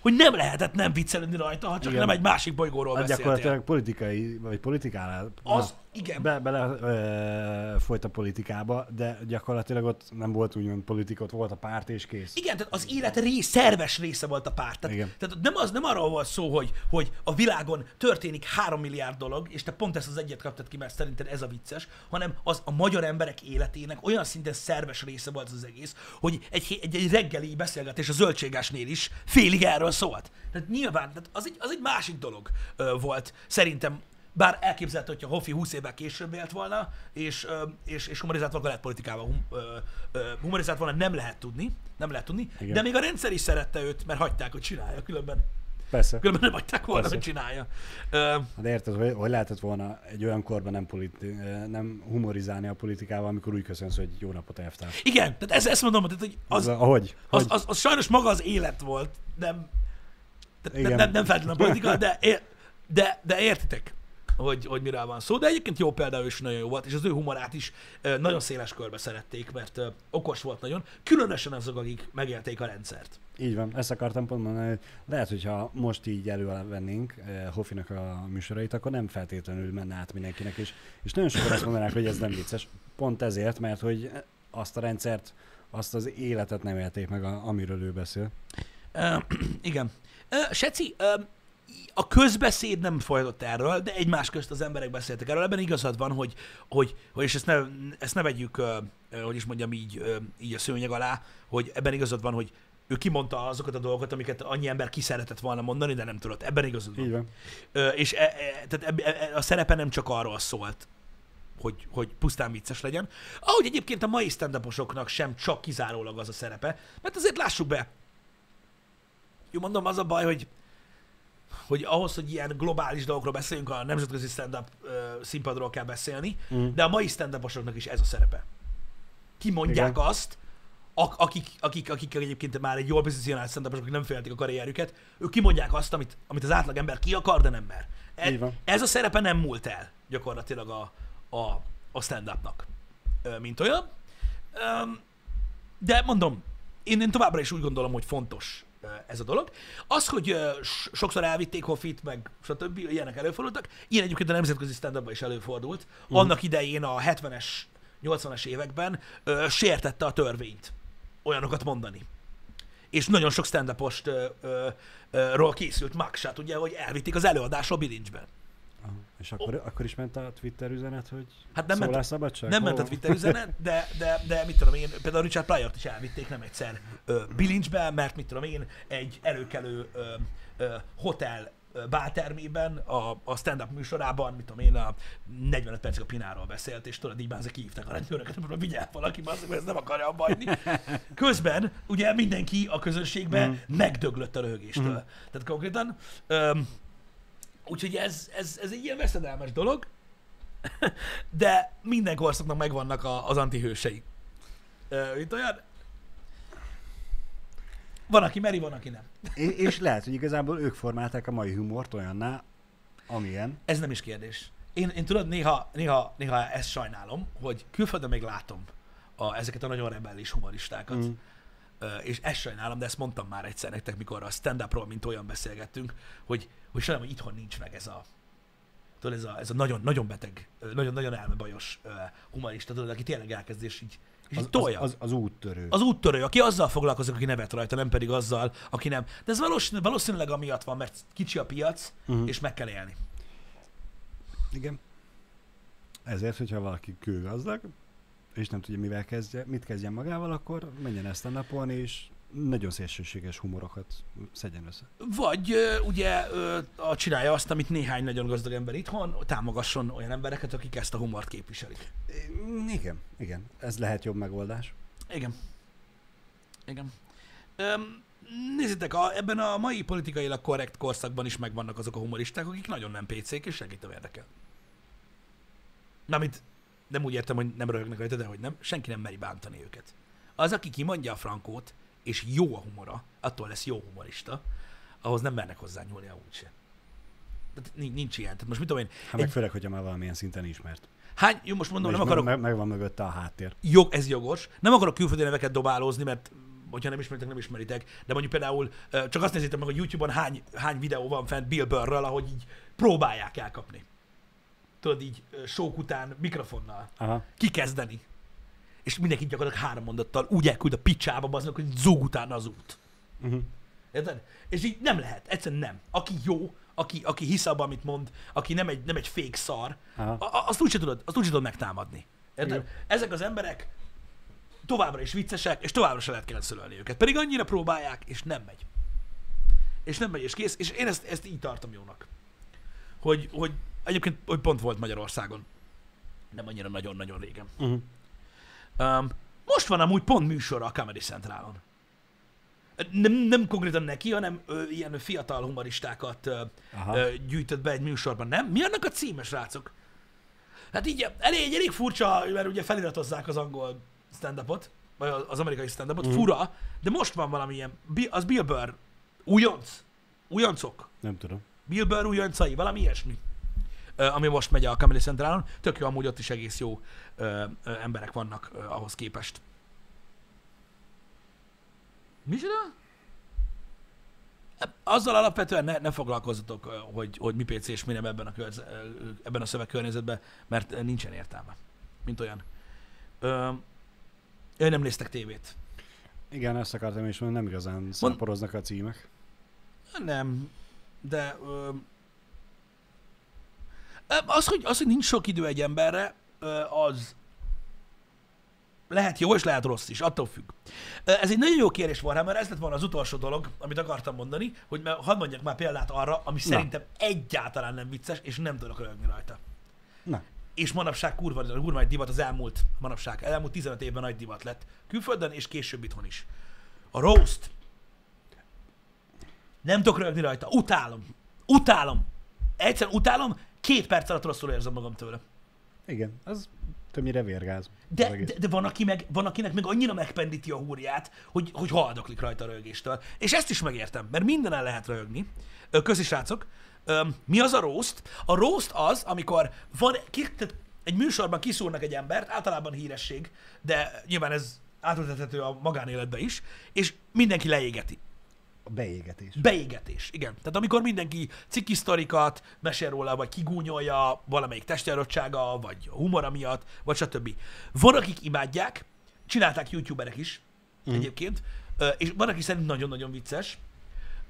hogy nem lehetett nem viccelődni rajta, ha csak Igen. nem egy másik bolygóról Hát beszéltél. gyakorlatilag politikai, vagy politikál. Az, igen. Be, bele ö, folyt a politikába, de gyakorlatilag ott nem volt úgymond politika, ott volt a párt és kész. Igen, tehát az élet rész, szerves része volt a párt. Tehát, Igen. tehát nem, az, nem arról volt szó, hogy, hogy a világon történik három milliárd dolog, és te pont ezt az egyet kaptad ki, mert szerinted ez a vicces, hanem az a magyar emberek életének olyan szinten szerves része volt az egész, hogy egy, egy, egy reggeli beszélgetés a zöldségásnél is félig erről szólt. Tehát nyilván, tehát az, egy, az egy másik dolog ö, volt. Szerintem bár elképzelhető, hogyha Hoffi 20 évvel később élt volna, és, és, és humorizált volna, politikával hum, humorizált volna, nem lehet tudni, nem lehet tudni, Igen. de még a rendszer is szerette őt, mert hagyták, hogy csinálja, különben, Persze. különben nem hagyták volna, Persze. hogy csinálja. Ö, De érted, hogy, hogy lehetett volna egy olyan korban nem, politi- nem humorizálni a politikával, amikor úgy köszönsz, hogy jó napot elvtárs. igen, tehát ez, ezt mondom, tehát, hogy az, Az, ahogy? az, hogy? az, az, sajnos maga az élet volt, nem, tehát nem, Igen. nem, nem feltétlenül a politika, de, de, de értitek, hogy, hogy miről van szó. De egyébként jó például is nagyon jó volt, és az ő humorát is nagyon széles körbe szerették, mert okos volt nagyon, különösen azok, akik megélték a rendszert. Így van, ezt akartam pont mondani, hogy lehet, hogyha most így elővennénk eh, Hoffinak a műsorait, akkor nem feltétlenül menne át mindenkinek, és, és nagyon sokan azt mondanák, hogy ez nem vicces. Pont ezért, mert hogy azt a rendszert, azt az életet nem élték meg, amiről ő beszél. Ö, igen. Ö, Seci, ö, a közbeszéd nem folytott erről, de egymás közt az emberek beszéltek erről. Ebben igazad van, hogy, hogy, hogy és ezt ne, ezt ne vegyük, hogy is mondjam így, így a szőnyeg alá, hogy ebben igazad van, hogy ő kimondta azokat a dolgokat, amiket annyi ember ki szeretett volna mondani, de nem tudott. Ebben igazad van. Így van. Ö, és e, e, tehát eb, e, a szerepe nem csak arról szólt, hogy, hogy pusztán vicces legyen. Ahogy egyébként a mai stand sem csak kizárólag az a szerepe, mert azért lássuk be. Jó, mondom, az a baj, hogy hogy ahhoz, hogy ilyen globális dolgokról beszéljünk, a nemzetközi stand-up ö, színpadról kell beszélni, Mm. de a mai stand is ez a szerepe. Kimondják Igen. azt, ak- akik, akik, akik egyébként már egy jól pozícionált stand akik nem féltik a karrierüket, ők kimondják azt, amit, amit az átlagember ki akar, de nem mer. E- ez a szerepe nem múlt el gyakorlatilag a, a, a stand-upnak, mint olyan. De mondom, én, én továbbra is úgy gondolom, hogy fontos ez a dolog. Az, hogy s- sokszor elvitték Hoffit, meg stb. ilyenek előfordultak, ilyen egyébként a nemzetközi stand is előfordult. Annak idején a 70-es, 80-es években ö, sértette a törvényt olyanokat mondani. és nagyon sok stand ról készült mugshot, ugye, hogy elvitték az előadásról bilincsben. És akkor, akkor is ment a Twitter üzenet, hogy Hát nem ment, szólásszabadság? nem Hol ment a? Twitter üzenet, de, de, de mit tudom én, például Richard Pryor-t is elvitték nem egyszer ö, bilincsbe, mert mit tudom én, egy előkelő ö, ö, hotel ö, báltermében, a, a stand-up műsorában, mit tudom én, a 45 percig a Pináról beszélt, és tudod, így ezek hívták a rendőröket, hogy vigyál valaki, mert ez nem akarja abba. Közben ugye mindenki a közönségben mm. megdöglött a röhögéstől. Mm. Tehát konkrétan, öm, úgyhogy ez, ez, ez egy ilyen veszedelmes dolog, de minden korszaknak megvannak a, az antihősei. Ö, Mint olyan, van, aki meri, van, aki nem. É- és lehet, hogy igazából ők formálták a mai humort olyanná, amilyen. Ez nem is kérdés. Én, én tudod, néha, néha, néha ezt sajnálom, hogy külföldön még látom a, ezeket a nagyon rebellis humoristákat, Mm. És ezt sajnálom, de ezt mondtam már egyszer nektek, mikor a stand-upról, mint olyan beszélgettünk, hogy, hogy sajnálom, hogy itthon nincs meg ez a, tudod, ez a, ez a nagyon, nagyon beteg, ö, nagyon, nagyon elmebajos humorista, tudod, aki tényleg elkezd, és így, és így tolja. az, az, az úttörő. Az úttörő, aki azzal foglalkozik, aki nevet rajta, nem pedig azzal, aki nem. De ez valószínűleg, valószínűleg amiatt van, mert kicsi a piac, uh-huh. és meg kell élni. Igen. Ezért, hogyha valaki kőgazdag, és nem tudja, mivel kezdje, mit kezdjen magával, akkor menjen ezt a napon, és nagyon szélsőséges humorokat szedjen össze. Vagy ugye a, csinálja azt, amit néhány nagyon gazdag ember itthon, támogasson olyan embereket, akik ezt a humort képviselik. Igen, igen. Ez lehet jobb megoldás. Igen. Igen. Öm, nézzétek, a, ebben a mai politikailag korrekt korszakban is megvannak azok a humoristák, akik nagyon nem PC-k, és senkit nem érdekel. Mármint nem úgy értem, hogy nem röhögnek rajta, de hogy nem, senki nem meri bántani őket. Az, aki kimondja a frankót, és jó a humora, attól lesz jó humorista, ahhoz nem mernek hozzá nyúlni amúgy se. Tehát nincs, ilyen. Tehát most mit tudom én, Hát meg egy, főleg, hogyha már valamilyen szinten ismert. hány, jó, most mondom, nem meg, akarok, meg, meg, van mögötte a háttér. jog, ez jogos. Nem akarok külföldi neveket dobálózni, mert hogyha nem ismeritek, nem ismeritek, de mondjuk például csak azt nézzétek meg, hogy YouTube-on hány, hány videó van fent Bill Burrről, ahogy így próbálják elkapni. Tudod, így sok után mikrofonnal Aha. kikezdeni. És mindenki gyakorlatilag három mondattal úgy elküld a picsába, aznak, hogy zúg utána az út. Uh-huh. Érted? És így nem lehet, egyszerűen nem. Aki jó, aki, aki hisz abban, amit mond, aki nem egy, nem egy fék szar, Aha. a, azt úgyse tudod, azt úgyse tudod megtámadni. Érted? Igen. Ezek az emberek továbbra is viccesek, és továbbra se lehet cancelölni őket. Pedig annyira próbálják, és nem megy. És nem megy, és kész. És én ezt, ezt így tartom jónak. Hogy, hogy egyébként hogy pont volt Magyarországon. Nem annyira nagyon-nagyon régen. Uh-huh. Um, most van amúgy pont műsor a Comedy Centralon. Nem, nem konkrétan neki, hanem ö, ilyen fiatal humoristákat ö, Aha. ö, gyűjtött be egy műsorban, nem? Mi annak a címe, srácok? Hát így elég, elég furcsa, mert ugye feliratozzák az angol stand-upot, vagy az amerikai stand-upot, Mhm. mm. fura, de most van valami ilyen, az Bill Burr, újonc, újoncok, Nem tudom. Bill Burr újoncai, valami ilyesmi, ami most megy a Comedy Centralon. Tök jó, amúgy ott is egész jó emberek vannak ahhoz képest. Micsoda? Azzal alapvetően ne, ne foglalkozzatok, hogy, hogy mi PC és mi nem ebben a, körze, ö, ebben a szövegkörnyezetben, mert nincsen értelme, mint olyan. Ö, ő nem néztek tévét. Igen, ezt akartam is mondani, nem igazán szaporoznak a címek. Nem, de ö, az, hogy, az, hogy nincs sok idő egy emberre, az lehet jó és lehet rossz is, attól függ. Ez egy nagyon jó kérdés, Warhammer, ez lett volna az utolsó dolog, amit akartam mondani, hogy hadd mondjak már példát arra, ami szerintem egyáltalán nem vicces, és nem tudok rögni rajta. Na, És manapság kurva, kurva egy divat az elmúlt, manapság, elmúlt 15 évben nagy divat lett. Külföldön és később itthon is. A roast. Nem tudok rögni rajta. Utálom. Utálom. Egyszerűen utálom, két perc alatt rosszul érzem magam tőle. igen, az többnyire vérgáz. De, de, de van, aki meg, van, akinek meg annyira megpendíti a húrját, hogy, hogy haldoklik rajta a rögéstől. És ezt is megértem, mert mindenen lehet rögni. Közi srácok, mi az a roast? A roast az, amikor van, tehát egy műsorban kiszúrnak egy embert, általában híresség, de nyilván ez átültethető a magánéletbe is, és mindenki leégeti. A beégetés. Beégetés, igen. Tehát amikor mindenki ciki sztorikat mesél róla, vagy kigúnyolja valamelyik testjárottsága, vagy a humora miatt, vagy stb. Van, akik imádják, csinálták youtuberek is, mm. egyébként, és van, aki szerint nagyon-nagyon vicces.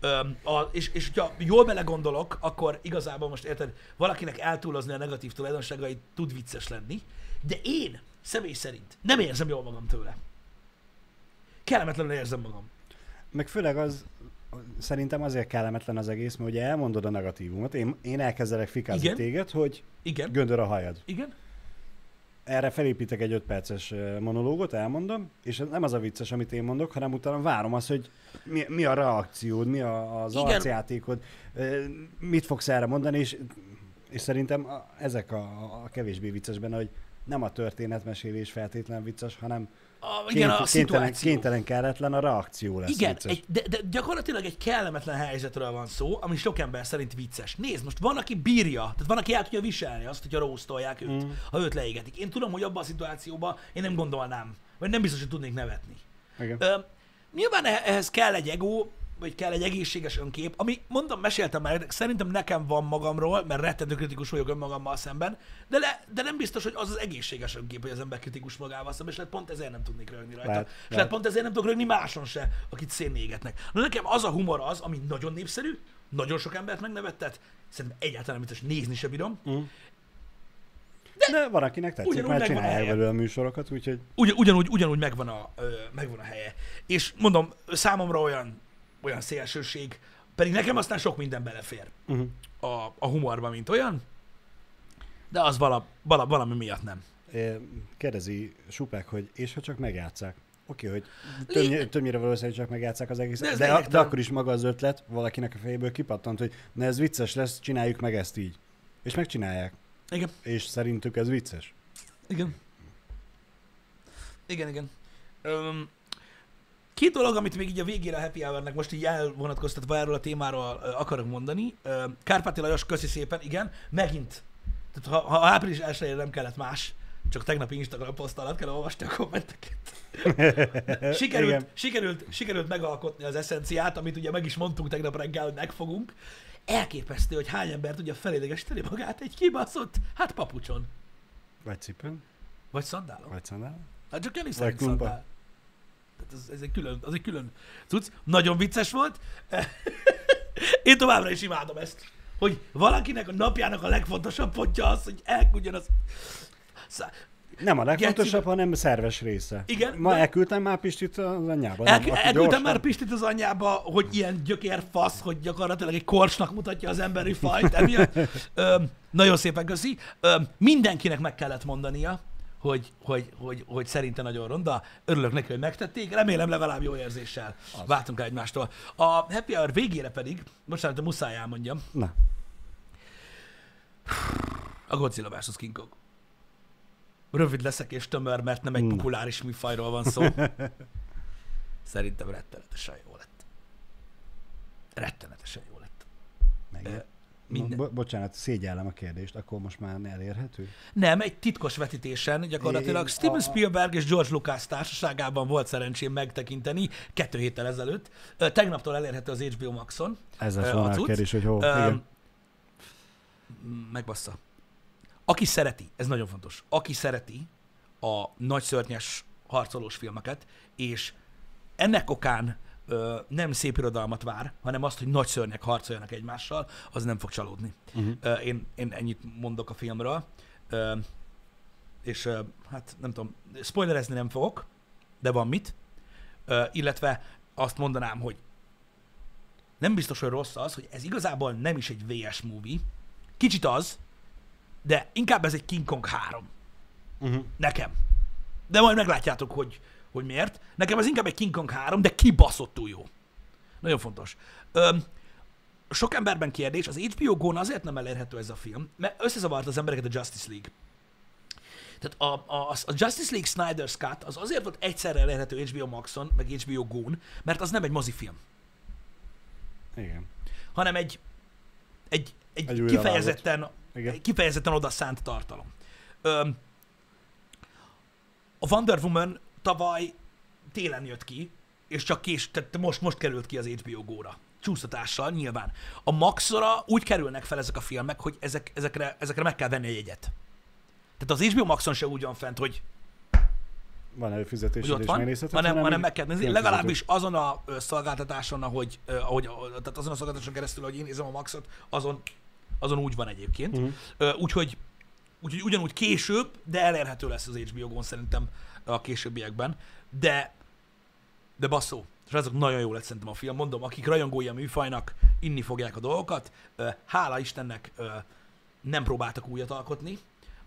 Ö, a, és, és hogyha jól belegondolok, akkor igazából most érted, valakinek eltúlozni a negatív tulajdonságait tud vicces lenni, de én személy szerint nem érzem jól magam tőle. Kellemetlenül érzem magam. Meg főleg az, szerintem azért kellemetlen az egész, mert ugye elmondod a negatívumot, én, én elkezdelek fikázni Igen. téged, hogy Igen? göndör a hajad. Igen? Erre felépítek egy 5 perces monológot, elmondom, és nem az a vicces, amit én mondok, hanem utána várom azt, hogy mi, mi a reakciód, mi a, az Igen. arcjátékod, mit fogsz erre mondani, és, és szerintem ezek a, a kevésbé vicces benne, hogy nem a történetmesélés feltétlen vicces, hanem A, igen, a kénytelen, szituáció. kénytelen kelletlen a reakció lesz Igen, vicces. egy, de, de gyakorlatilag egy kellemetlen helyzetről van szó, ami sok ember szerint vicces. Nézd, most van, aki bírja, tehát van, aki el tudja viselni azt, hogyha róztolják őt, mm. ha őt leégetik. Én tudom, hogy abban a szituációban én nem gondolnám, vagy nem biztos, hogy tudnék nevetni. Igen. Ö, nyilván eh- ehhez kell egy ego, vagy kell egy egészséges önkép, ami, mondom, meséltem már, szerintem nekem van magamról, mert rettentő kritikus vagyok önmagammal szemben, de, le, de nem biztos, hogy az az egészséges önkép, hogy az ember kritikus magával szemben, és lehet pont ezért nem tudnék rögni rajta. Lehet, és lehet lehet. pont ezért nem tudok rögni máson se, akit szénégetnek. Na nekem az a humor az, ami nagyon népszerű, nagyon sok embert megnevettet, szerintem egyáltalán nem biztos, nézni se bírom. Mm. De van, akinek tetszik, ugyanúgy mert csinálják belőle a műsorokat, úgyhogy Ugy, ugyanúgy, ugyanúgy megvan, a, ö, megvan a helye. És mondom, számomra olyan, olyan szélsőség, pedig nekem aztán sok minden belefér uh-huh. a, a humorba, mint olyan, de az vala, vala, valami miatt nem. kérdezi Supek, hogy és ha csak megjátszák? Oké, hogy Lé- többnyire, többnyire valószínű, hogy csak megjátszák az egészet, De de, de, akkor is maga az ötlet valakinek a fejéből kipattant, hogy na ez vicces lesz, csináljuk meg ezt így. És megcsinálják. Igen, És szerintük ez vicces. igen. Igen, igen. Öm, két dolog, amit még így a végére a Happy Hour-nek most így elvonatkoztatva erről a témáról ö, akarok mondani. Öm, Kárpáti Lajos, köszi szépen, igen, megint. Tehát ha, ha április 1 nem kellett más, csak tegnapi Instagram poszt alatt kell olvasni a kommenteket. Sikerült, Igen. sikerült, sikerült megalkotni az eszenciát, amit ugye meg is mondtunk tegnap reggel, hogy megfogunk. Elképesztő, hogy hány ember tudja felélegesíteni magát egy kibaszott, hát papucson. Vagy cipőn, Vagy szandálon. vagy szandál. Hát csak Vagy szerint szandál. Tehát ez, ez, egy külön, az egy külön cucc. Nagyon vicces volt. Én továbbra is imádom ezt. Hogy valakinek a napjának a legfontosabb pontja az, hogy elküldjön az... Szá- Nem a legfontosabb, Geci- hanem szerves része. Igen, Ma de- elküldtem már Pistit az anyjába. El, nem? Elküldtem gyorsan- már Pistit az anyjába, hogy ilyen gyökér fasz, hogy gyakorlatilag egy korcsnak mutatja az emberi fajt emiatt. Ö, nagyon szépen köszi. Ö, mindenkinek meg kellett mondania, hogy, hogy, hogy, hogy szerinte nagyon ronda. Örülök neki, hogy megtették. Remélem legalább jó érzéssel Az. váltunk el egymástól. A Happy Hour végére pedig, bocsánat, de muszáj elmondjam, Na, a Godzilla vs. King Kong. Rövid leszek és tömör, mert nem egy Na. populáris műfajról van szó. Szerintem rettenetesen jó lett. Rettenetesen jó lett. meg. Minden... Bo- bocsánat, szégyellem a kérdést, akkor most már elérhető? Nem, egy titkos vetítésen gyakorlatilag Én- Steven a- Spielberg és George Lucas társaságában volt szerencsém megtekinteni kettő héttel ezelőtt. Tegnaptól elérhető az HBO Maxon. Ez Ö, lesz a volna a kérdés, hogy hol. Igen. Megbassza. Aki szereti, ez nagyon fontos, aki szereti a nagy szörnyes harcolós filmeket, és ennek okán ö, nem szép irodalmat vár, hanem azt, hogy nagy szörnyek harcoljanak egymással, az nem fog csalódni. Uh-huh. Ö, én, én ennyit mondok a filmről, Ö, és ö, hát nem tudom, spoilerezni nem fogok, de van mit, Ö, illetve azt mondanám, hogy nem biztos, hogy rossz az, hogy ez igazából nem is egy VS movie, kicsit az, de inkább ez egy King Kong 3. Uh-huh. Nekem. De majd meglátjátok, hogy, hogy miért. Nekem ez inkább egy King Kong 3, de kibaszottul jó. Nagyon fontos. Öm, sok emberben kérdés, az HBO Go-n azért nem elérhető ez a film, mert összezavart az embereket a Justice League. Tehát a, a, a Justice League Snyder's Cut az azért volt egyszerre elérhető HBO Maxon, meg HBO Go-n, mert az nem egy mozifilm, Igen. hanem egy, egy, egy, Egy kifejezetten, Igen. kifejezetten oda szánt tartalom. Öm, a Wonder Woman tavaly télen jött ki, és csak kés, tehát most, most került ki az HBO Go-ra. Csúsztatással nyilván. A Maxra úgy kerülnek fel ezek a filmek, hogy ezek, ezekre, ezekre meg kell venni egy jegyet. Tehát az HBO Maxon se úgy van fent, hogy van ott és van, megnézheted, hanem, hanem így meg kell nézni. Legalábbis azon a szolgáltatáson, ahogy, ahogy tehát azon a szolgáltatáson keresztül, hogy én nézem a Maxot, azon, azon úgy van egyébként. Ö, Úgyhogy, úgyhogy ugyanúgy később, de elérhető lesz az HBO-gon szerintem a későbbiekben. De, de basszó, srácok, nagyon jó lett szerintem a film. Mondom, akik rajongói a műfajnak, inni fogják a dolgokat. Hála Istennek nem próbáltak újat alkotni.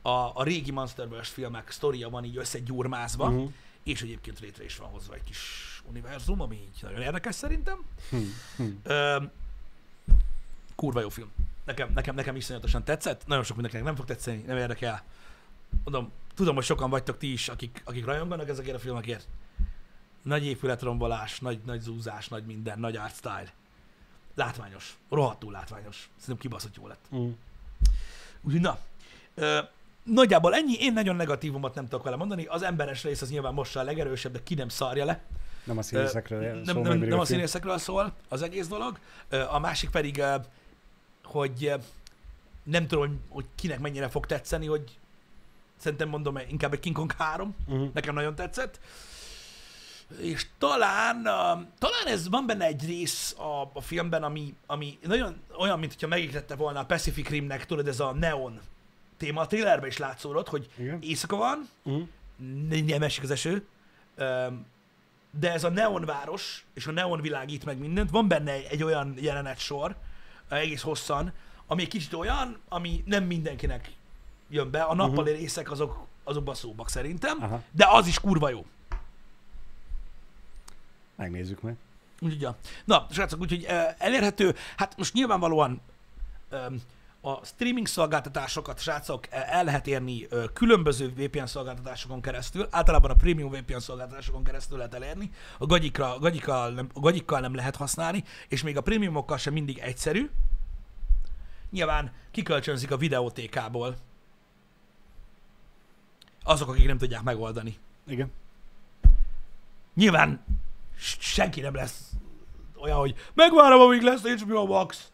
A, a régi Monsterverse filmek sztoria van így összegyurmázva, Mhm. uh-huh. és egyébként létre is van hozva egy kis univerzum, ami így nagyon érdekes szerintem. Hm, hm. Ö, kurva jó film. Nekem, nekem, nekem iszonyatosan tetszett. Nagyon sok mindenkinek nem fog tetszeni, nem érdekel. Mondom, tudom, hogy sokan vagytok ti is, akik, akik rajonganak ezekért a filmekért. Nagy épületrombolás, nagy, nagy zúzás, nagy minden, nagy art style. Látványos. Rohadtul látványos. Szerintem kibaszott jó lett. Hm. Úgyhogy na, ö, nagyjából ennyi. Én nagyon negatívumot nem tudok vele mondani. Az emberes rész az nyilván most a legerősebb, de ki nem szarja le. Nem a színészekről Ö, szól, nem, nem, nem a színészekről szól az egész dolog. Ö, A másik pedig, ö, hogy ö, nem tudom, hogy kinek mennyire fog tetszeni, hogy szerintem mondom, inkább egy King Kong 3. Mhm. Nekem nagyon tetszett. És talán, uh, talán ez van benne egy rész a, a filmben, ami, ami nagyon olyan, mint hogyha megígérte volna a Pacific Rimnek, tudod, ez a neon téma. A trailerben is látszódott, hogy Igen. éjszaka van, Mhm. n- nem esik az eső, de ez a neon város, és a neon világít meg mindent, van benne egy, egy olyan jelenet sor, egész hosszan, ami egy kicsit olyan, ami nem mindenkinek jön be, a nappali részek azok, azok baszóbbak szerintem, Aha. de az is kurva jó. Megnézzük meg. Úgyhogy, ja. Na, srácok, úgyhogy elérhető, hát most nyilvánvalóan a streaming szolgáltatásokat, srácok, eh, el lehet érni különböző VPN szolgáltatásokon keresztül, általában a premium VPN szolgáltatásokon keresztül lehet elérni, a gagyikra, gagyikkal, nem, a gagyikkal nem lehet használni, és még a prémiumokkal sem mindig egyszerű. Nyilván kikölcsönzik a videótékából azok, akik nem tudják megoldani. Igen. Nyilván senki nem lesz olyan, hogy megvárom, amíg lesz HBO Max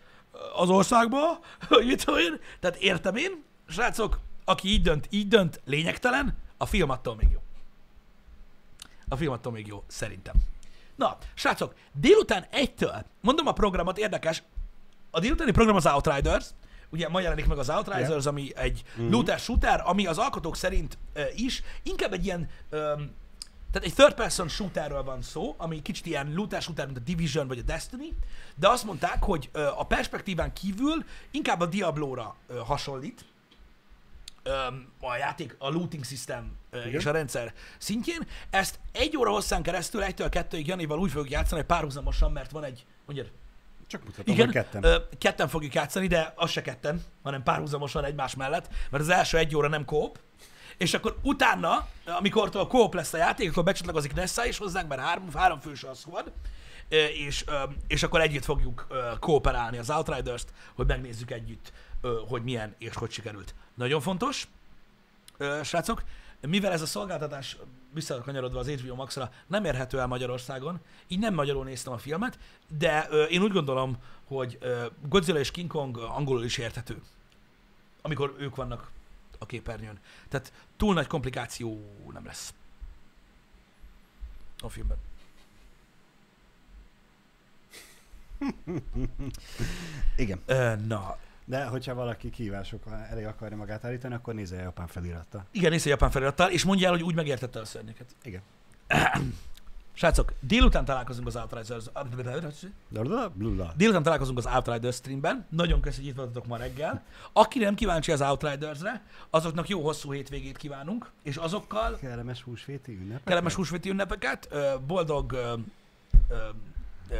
az országba, hogy mit tudom én. Tehát értem én, srácok, aki így dönt, így dönt, lényegtelen, a film attól még jó. A film attól még jó, szerintem. Na, srácok, délután egytől, mondom a programot, érdekes, a délutáni program az Outriders, ugye ma jelenik meg az Outriders, Igen. ami egy looter shooter, ami az alkotók szerint uh, is inkább egy ilyen, um, tehát egy third person shooterről van szó, ami kicsit ilyen looter shooter, mint a Division vagy a Destiny, de azt mondták, hogy uh, a perspektíván kívül inkább a Diablo-ra uh, hasonlít, öm, a játék, a looting system ö, Igen. és a rendszer szintjén. Ezt egy óra hosszán keresztül, egytől kettőig Janival úgy fogjuk játszani, hogy párhuzamosan, mert van egy, mondjad, Csak mutatom, igen, ketten. Ö, ketten fogjuk játszani, de az se ketten, hanem párhuzamosan egymás mellett, mert az első egy óra nem kóp, és akkor utána, amikor a kóp lesz a játék, akkor becsatlakozik Nessa is hozzánk, mert három, három fős a squad, és, és akkor együtt fogjuk kooperálni az Outriders-t, hogy megnézzük együtt, hogy milyen és hogy sikerült. Nagyon fontos, srácok, mivel ez a szolgáltatás visszakanyarodva az HBO Max-ra nem érhető el Magyarországon, így nem magyarul néztem a filmet, de ö, én úgy gondolom, hogy ö, Godzilla és King Kong angolul is érthető, amikor ők vannak a képernyőn. Tehát túl nagy komplikáció nem lesz a filmben. Igen. Ö, na, De hogyha valaki kihívások elé akarja magát állítani, akkor nézze a japán felirattal. igen, nézze a japán felirattal, és mondja el, hogy úgy megértette a szörnyeket. Igen. Srácok, délután találkozunk az Outriders... Délután találkozunk az Outriders streamben. Nagyon köszönjük, hogy itt voltatok ma reggel. Aki nem kíváncsi az Outridersre, azoknak jó hosszú hétvégét kívánunk, és azokkal Kellemes húsvéti ünnep. kellemes húsvéti ünnepeket, boldog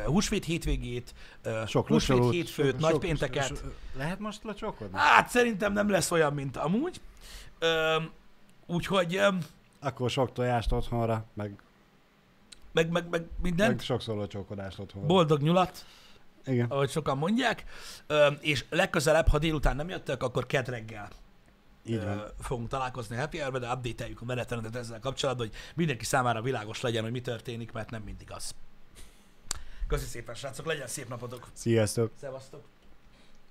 húsvét hétvégét, Sok húsvét locsolót, hétfőt, sok- nagy sok- pénteket. so- Lehet most locsolkodni? Hát szerintem nem lesz olyan, mint amúgy. Úgyhogy Akkor sok tojást otthonra, meg, meg, meg, meg mindent. meg sokszor locsolkodást otthonra. Boldog nyulat, Igen. ahogy sokan mondják. És legközelebb, ha délután nem jöttek, akkor kedd reggel Így van. fogunk találkozni a Happy Hour-be, de update-eljük a menetrendet ezzel kapcsolatban, hogy mindenki számára világos legyen, hogy mi történik, mert nem mindig az. Köszi szépen, srácok, legyen szép napotok. Sziasztok. Szevasztok.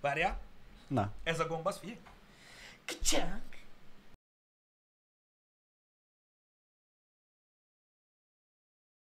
Várjál, Na, ez a gomb, az figyelj. Kcsánk.